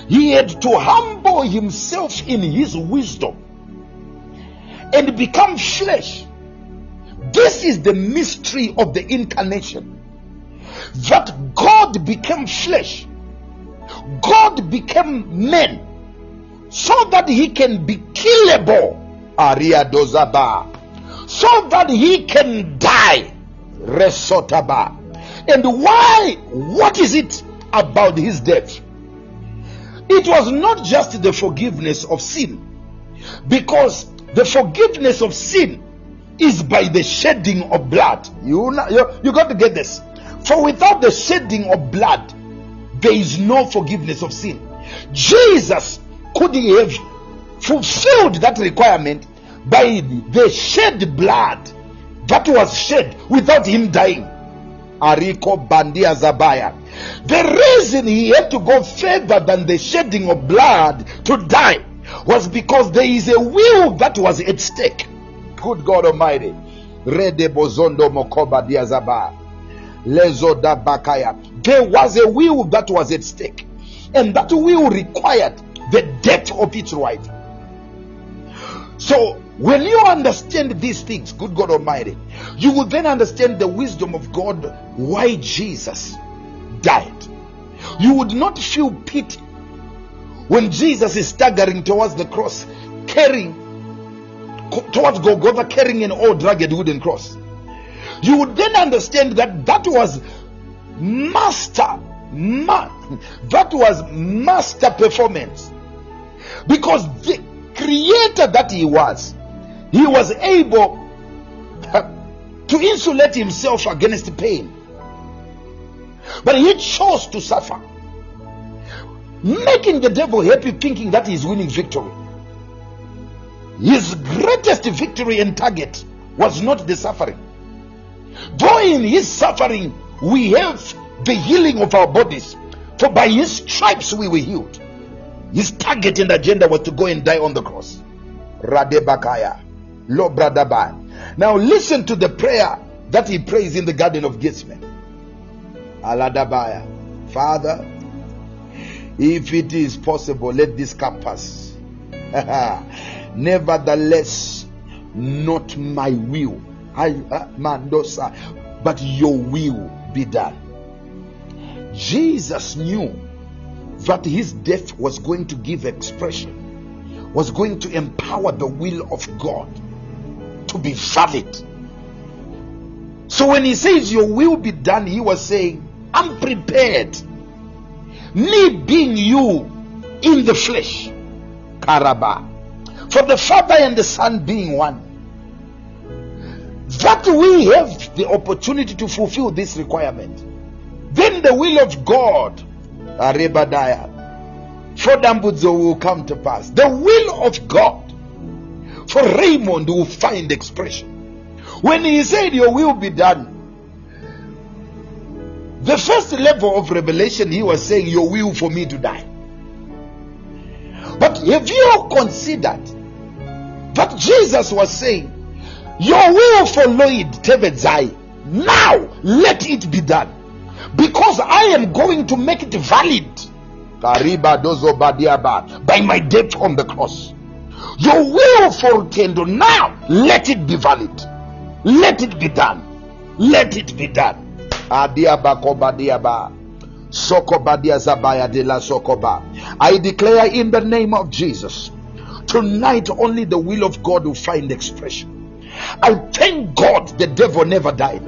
He had to humble himself in his wisdom and become flesh. This is the mystery of the incarnation. That God became flesh. God became man so that he can be killable. Aria dozaba. So that he can die. Resotaba. And why? What is it about his death? It was not just the forgiveness of sin, because the forgiveness of sin is by the shedding of blood. You, you, you got to get this. For without the shedding of blood, there is no forgiveness of sin. Jesus could have fulfilled that requirement by the shed blood that was shed without him dying. Ariko Bandia Zabaya. The reason he had to go further than the shedding of blood to die was because there is a will that was at stake. Good God Almighty. Rede Bozondo Mokoba Diazaba. Lezo da Bakaya. There was a will that was at stake. And that will required the death of its right. So when you understand these things, good God Almighty, you will then understand the wisdom of God why Jesus died. You would not feel pity when Jesus is staggering towards the cross, carrying towards Golgotha, carrying an old rugged wooden cross. You would then understand that that was master, ma- that was master performance, because the creator that he was, he was able to insulate himself against pain. But he chose to suffer, making the devil happy, thinking that he's winning victory. His greatest victory and target was not the suffering. Though in his suffering we have the healing of our bodies, for by his stripes we were healed. His target and agenda was to go and die on the cross. Radebakaya. Lo Bradaba. Now listen to the prayer that he prays in the Garden of Gethsemane. Aladabaya. Father, if it is possible, let this cup pass. Nevertheless, not my will, I, uh, Mandosa, but your will be done. Jesus knew that his death was going to give expression, was going to empower the will of God to be valid. So when he says, Your will be done, he was saying, I'm prepared. Me being you in the flesh, Karaba, for the Father and the Son being one. That we have the opportunity to fulfill this requirement. Then the will of God, Arebadiah, for Dambudzo will come to pass. The will of God for Raymond will find expression. When he said, Your will be done, the first level of revelation, he was saying, Your will for me to die. But have you considered that Jesus was saying, Your will for Lloyd Tevedzai, now let it be done. Because I am going to make it valid. By my death on the cross. Your will for Tendo, now let it be valid. Let it be done. Let it be done. Adiaba kobadiaba. Sokobadia zabaya de sokoba. I declare in the name of Jesus, tonight only the will of God will find expression. I thank God the devil never died.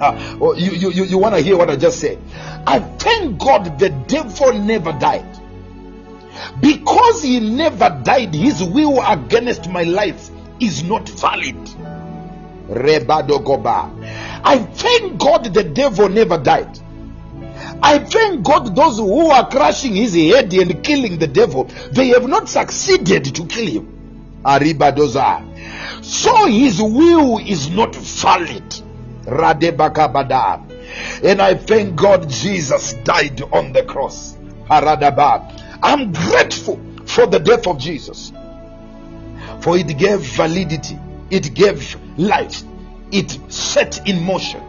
Ah, oh, you you, you, you want to hear what I just said? I thank God the devil never died. Because he never died, his will against my life is not valid. Rebadogoba. I thank God the devil never died. I thank God those who are crushing his head and killing the devil, they have not succeeded to kill him. Aribadoza. So his will is not valid. Radebakabada. And I thank God Jesus died on the cross. Haradaba. I'm grateful for the death of Jesus. For it gave validity, it gave life, it set in motion,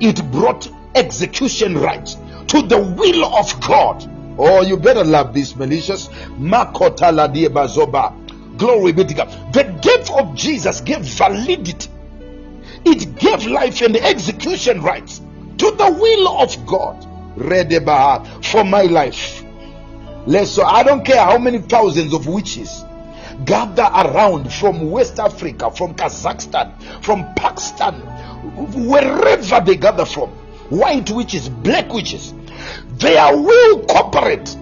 it brought execution right to the will of God. Oh, you better love this, malicious. Glory be to God. The death of Jesus gave validity, it gave life and execution rights to the will of God. Redebaha for my life. Let's so I don't care how many thousands of witches gather around from West Africa, from Kazakhstan, from Pakistan, wherever they gather from, white witches, black witches, they are will corporate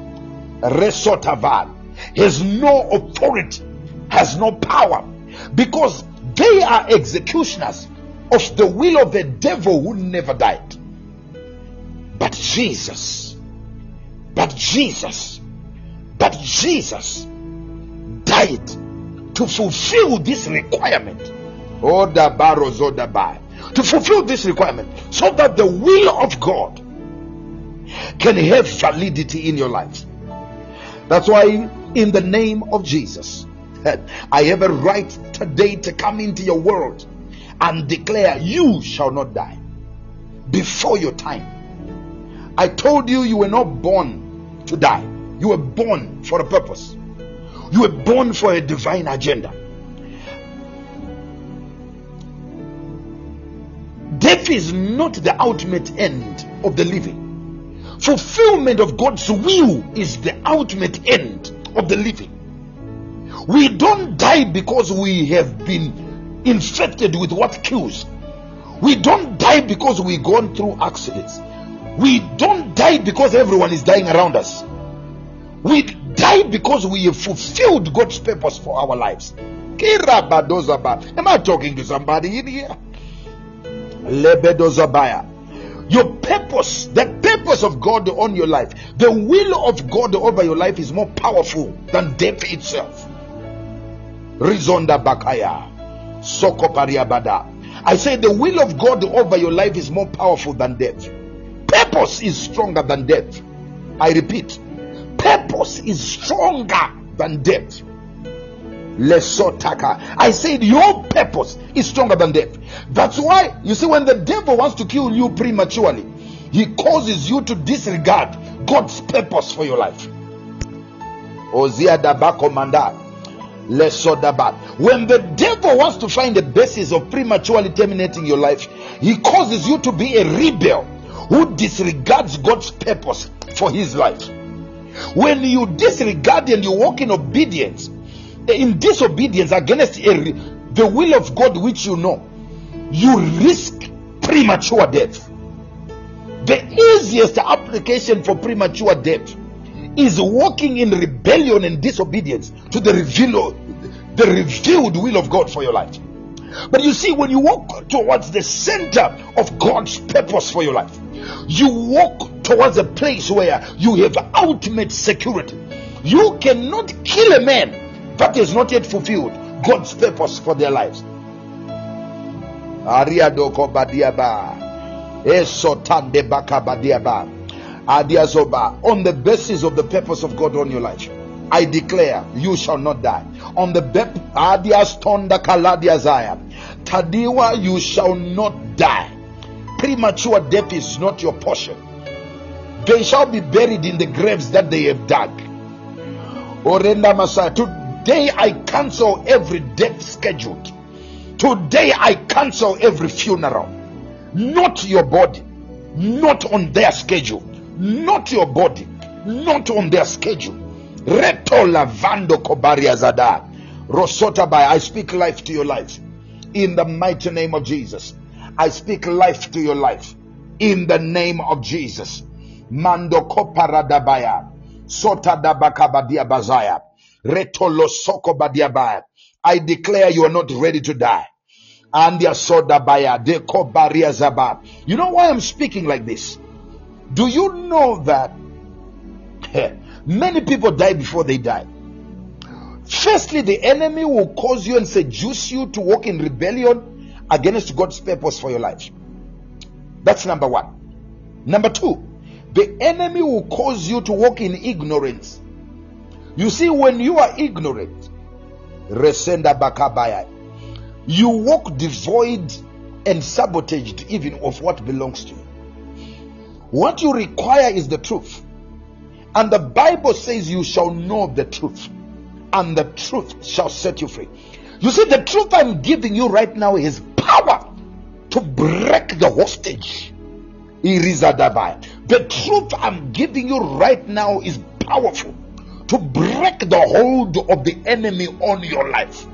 Resotavan has no authority, has no power, because they are executioners of the will of the devil who never died. But Jesus, but Jesus, but Jesus died to fulfill this requirement. Oh, Oda barozodabai. to fulfill this requirement so that the will of God can have validity in your life. That's why, in the name of Jesus, I have a right today to come into your world and declare, You shall not die before your time. I told you you were not born to die, you were born for a purpose, you were born for a divine agenda. Death is not the ultimate end of the living. Fulfillment of God's will is the ultimate end of the living. We don't die because we have been infected with what kills. We don't die because we've gone through accidents. We don't die because everyone is dying around us. We die because we have fulfilled God's purpose for our lives. Am I talking to somebody in here? Your purpose, the purpose of God on your life, the will of God over your life is more powerful than death itself. Rizonda Bakaya. Sokopariabada. I say the will of God over your life is more powerful than death. Purpose is stronger than death. I repeat, purpose is stronger than death. Lesotaka. I said your purpose is stronger than death. That's why you see when the devil wants to kill you prematurely, he causes you to disregard God's purpose for your life. Ozia Manda. Lesodabat. When the devil wants to find the basis of prematurely terminating your life, he causes you to be a rebel who disregards God's purpose for his life. When you disregard and you walk in obedience, in disobedience against a, the will of God, which you know, you risk premature death. The easiest application for premature death is walking in rebellion and disobedience to the reveal, the revealed will of God for your life. But you see, when you walk towards the center of God's purpose for your life, you walk towards a place where you have ultimate security. You cannot kill a man that has not yet fulfilled God's purpose for their lives. Esotande. On the basis of the purpose of God on your life, I declare you shall not die. On the bep. Tadiwa, you shall not die. Premature death is not your portion. They shall be buried in the graves that they have dug. Orenda Messiah. Today I cancel every death scheduled. Today I cancel every funeral. Not your body. Not on their schedule. Not your body. Not on their schedule. Reto lavando kobaria zada. Rosota by I speak life to your life. In the mighty name of Jesus. I speak life to your life. In the name of Jesus. Mando koparadabaya. Sota bazaya. Retolo soko. I declare you are not ready to die. And ya soda baya de kobaria zaba. You know why I'm speaking like this? Do you know that many people die before they die? Firstly, the enemy will cause you and seduce you to walk in rebellion against God's purpose for your life. That's number one. Number two, the enemy will cause you to walk in ignorance. You see, when you are ignorant, resenda bakabaya, you walk devoid and sabotaged even of what belongs to you. What you require is the truth. And the Bible says you shall know the truth, and the truth shall set you free. You see, the truth I'm giving you right now is power to break the hostage. The truth I'm giving you right now is powerful to break the hold of the enemy on your life.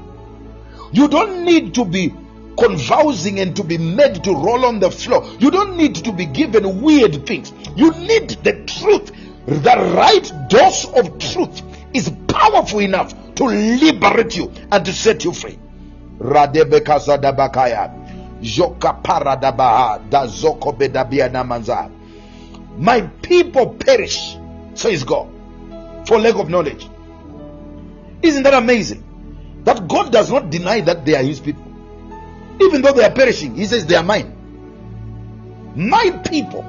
You don't need to be convulsing and to be made to roll on the floor. You don't need to be given weird things. You need the truth. The right dose of truth is powerful enough to liberate you and to set you free. My people perish, says God, for lack of knowledge. Isn't that amazing? That God does not deny that they are His people. Even though they are perishing, he says they are mine. My people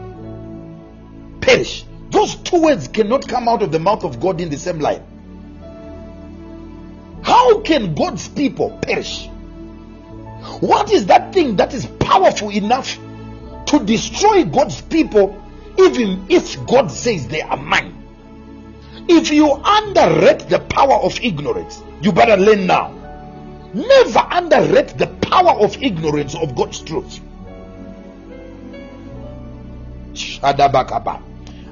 perish. Those two words cannot come out of the mouth of God in the same line. How can God's people perish? What is that thing that is powerful enough to destroy God's people, even if God says they are mine? If you underrate the power of ignorance, you better learn now. Never underrate the power of ignorance of God's truth.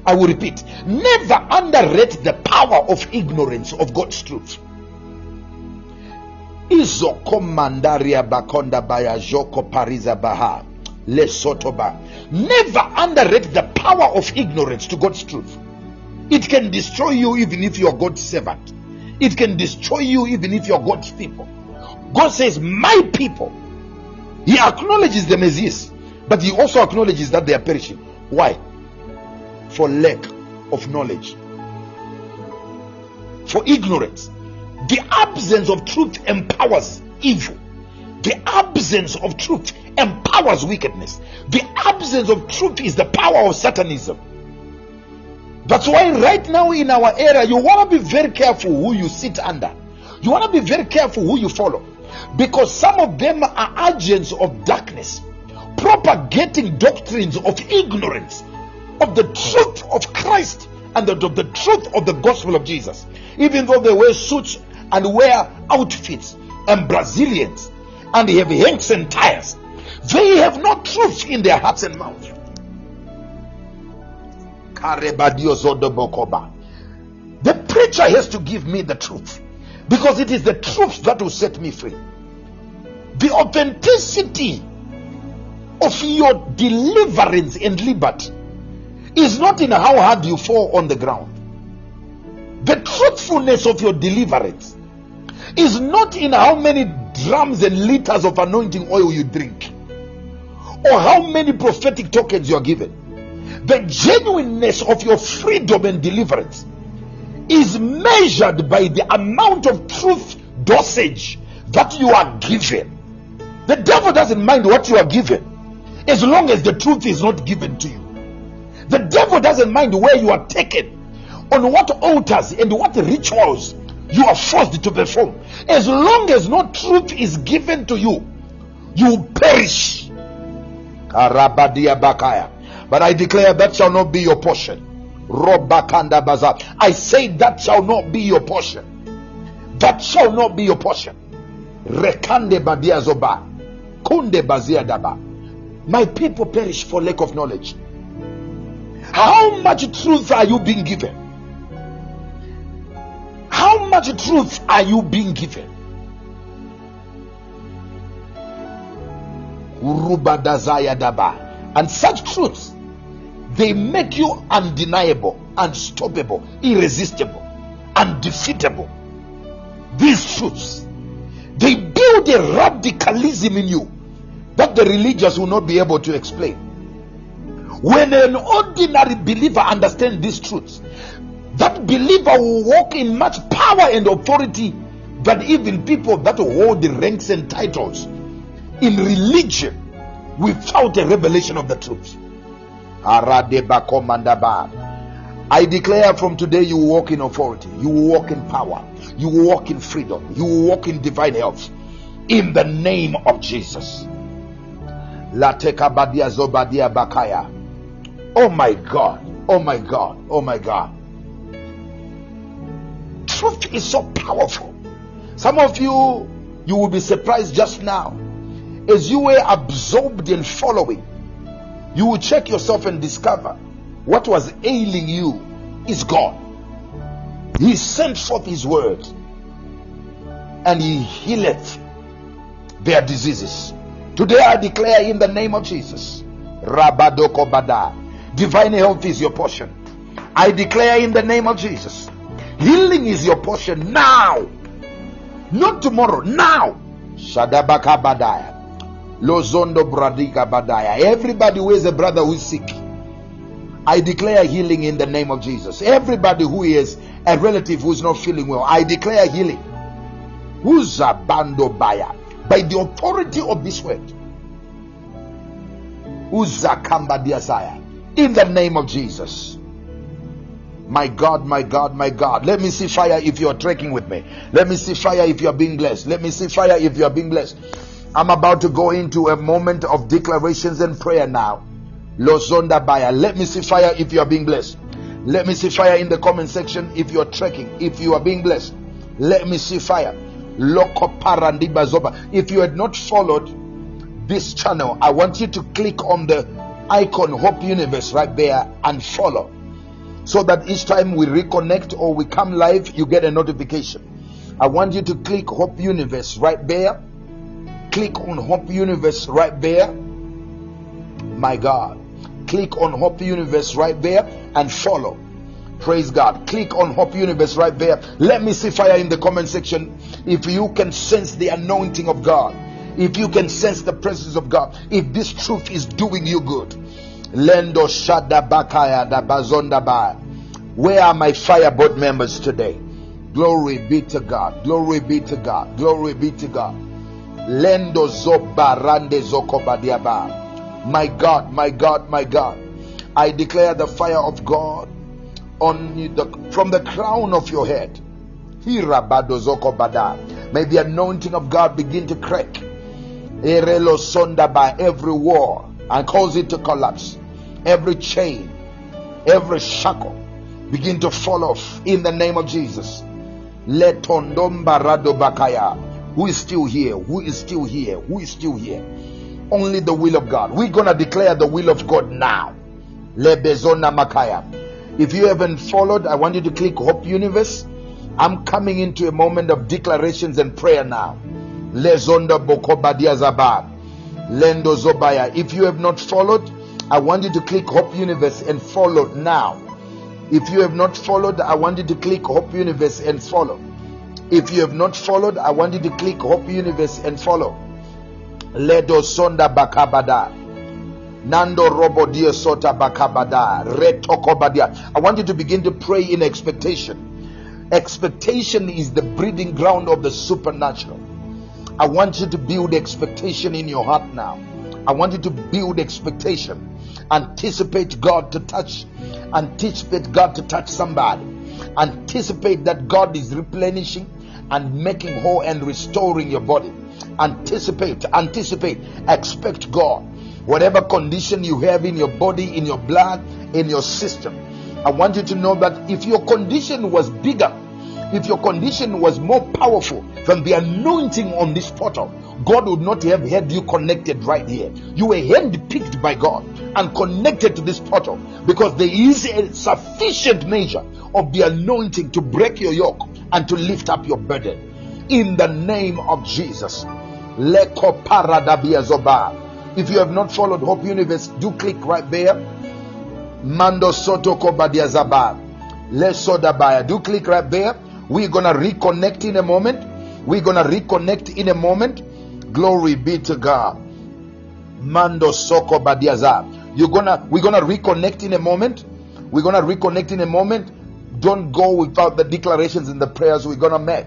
I will repeat. Never underrate the power of ignorance of God's truth. Izoko mandaria bakonda joko pariza baha lesotoba. Never underrate the power of ignorance to God's truth. It can destroy you even if you're God's servant. It can destroy you even if you're God's people. God says, My people. He acknowledges them as this, but he also acknowledges that they are perishing. Why? For lack of knowledge, for ignorance. The absence of truth empowers evil. The absence of truth empowers wickedness. The absence of truth is the power of Satanism. That's why, right now in our era, you want to be very careful who you sit under. You want to be very careful who you follow. Because some of them are agents of darkness, propagating doctrines of ignorance of the truth of Christ and the, of the truth of the gospel of Jesus. Even though they wear suits and wear outfits and Brazilians and they have hanks and tires, they have no truth in their hearts and mouths. The preacher has to give me the truth because it is the truth that will set me free. The authenticity of your deliverance and liberty is not in how hard you fall on the ground. The truthfulness of your deliverance is not in how many drums and liters of anointing oil you drink or how many prophetic tokens you are given. The genuineness of your freedom and deliverance is measured by the amount of truth dosage that you are given. The devil doesn't mind what you are given as long as the truth is not given to you. The devil doesn't mind where you are taken, on what altars and what rituals you are forced to perform. As long as no truth is given to you, you perish. But I declare that shall not be your portion. I say that shall not be your portion. That shall not be your portion. Rekande Badia Zoba. Kunde Bazia Daba. My people perish for lack of knowledge. How much truth are you being given? How much truth are you being given? And such truths, they make you undeniable, unstoppable, irresistible, undefeatable. These truths, they build a radicalism in you that the religious will not be able to explain. When an ordinary believer understands these truths, that believer will walk in much power and authority than even people that hold the ranks and titles in religion without a revelation of the truth. I declare from today you walk in authority, you walk in power, you walk in freedom, you walk in divine health in the name of Jesus. Oh my God, oh my God, oh my God. Truth is so powerful. Some of you, you will be surprised just now as you were absorbed in following. You will check yourself and discover what was ailing you is God. He sent forth His word and He healeth their diseases. Today I declare in the name of Jesus, Rabadoko Bada, divine health is your portion. I declare in the name of Jesus, healing is your portion now, not tomorrow, now. Shadabaka Badaya, Lozondo Bradika Badaya. Everybody who is a brother who is sick, I declare healing in the name of Jesus. Everybody who is a relative who is not feeling well, I declare healing. Who's a bando by the authority of this word. Uzakamba diasaya. In the name of Jesus. My God, my God, my God. Let me see fire if you're trekking with me. Let me see fire if you're being blessed. Let me see fire if you're being blessed. I'm about to go into a moment of declarations and prayer now. Lozonda Baya. Let me see fire if you are being blessed. Let me see fire in the comment section if you are trekking, if you are being blessed. Let me see fire. If you had not followed this channel, I want you to click on the icon Hope Universe right there and follow so that each time we reconnect or we come live, you get a notification. I want you to click Hope Universe right there. Click on Hope Universe right there. My God. Click on Hope Universe right there and follow. Praise God. Click on Hope Universe right there. Let me see fire in the comment section. If you can sense the anointing of God, if you can sense the presence of God, if this truth is doing you good. Lendo Shada Bakaya da Bazonda Ba. Where are my fireboard members today? Glory be to God. Glory be to God. Glory be to God. Lendo Zoba Rande Zokobadiaba. My God, my God, my God. I declare the fire of God on the from the crown of your head. May the anointing of God begin to crack. Erelo Sonda by every wall and cause it to collapse. Every chain, every shackle begin to fall off in the name of Jesus. Barado bakaya. Who is still here? Who is still here? Who is still here? Only the will of God. We're gonna declare the will of God now. Lebezona makaya. If you haven't followed, I want you to click Hope Universe. I'm coming into a moment of declarations and prayer now. Lezonda bokobadia zabab. Lendo Zobaya. If you have not followed, I want you to click Hope Universe and follow now. If you have not followed, I want you to click Hope Universe and follow. If you have not followed, I want you to click Hope Universe and follow. Ledo Sonda Bakabada. Nando Robo Dia Sota Bakabada. Retokobadia. I want you to begin to pray in expectation. Expectation is the breeding ground of the supernatural. I want you to build expectation in your heart now. I want you to build expectation. Anticipate God to touch. Anticipate God to touch somebody. Anticipate that God is replenishing and making whole and restoring your body. Anticipate, anticipate, expect God. Whatever condition you have in your body, in your blood, in your system, I want you to know that if your condition was bigger, if your condition was more powerful than the anointing on this portal, God would not have had you connected right here. You were handpicked by God and connected to this portal because there is a sufficient measure of the anointing to break your yoke and to lift up your burden. In the name of Jesus. If you have not followed Hope Universe, do click right there. Mando soto kobadia zaba. Lesodabaya. Do click right there. We're gonna reconnect in a moment. We're gonna reconnect in a moment. Glory be to God. Mando soko badiaza. You're gonna we're gonna reconnect in a moment. We're gonna reconnect in a moment. Don't go without the declarations and the prayers we're gonna make.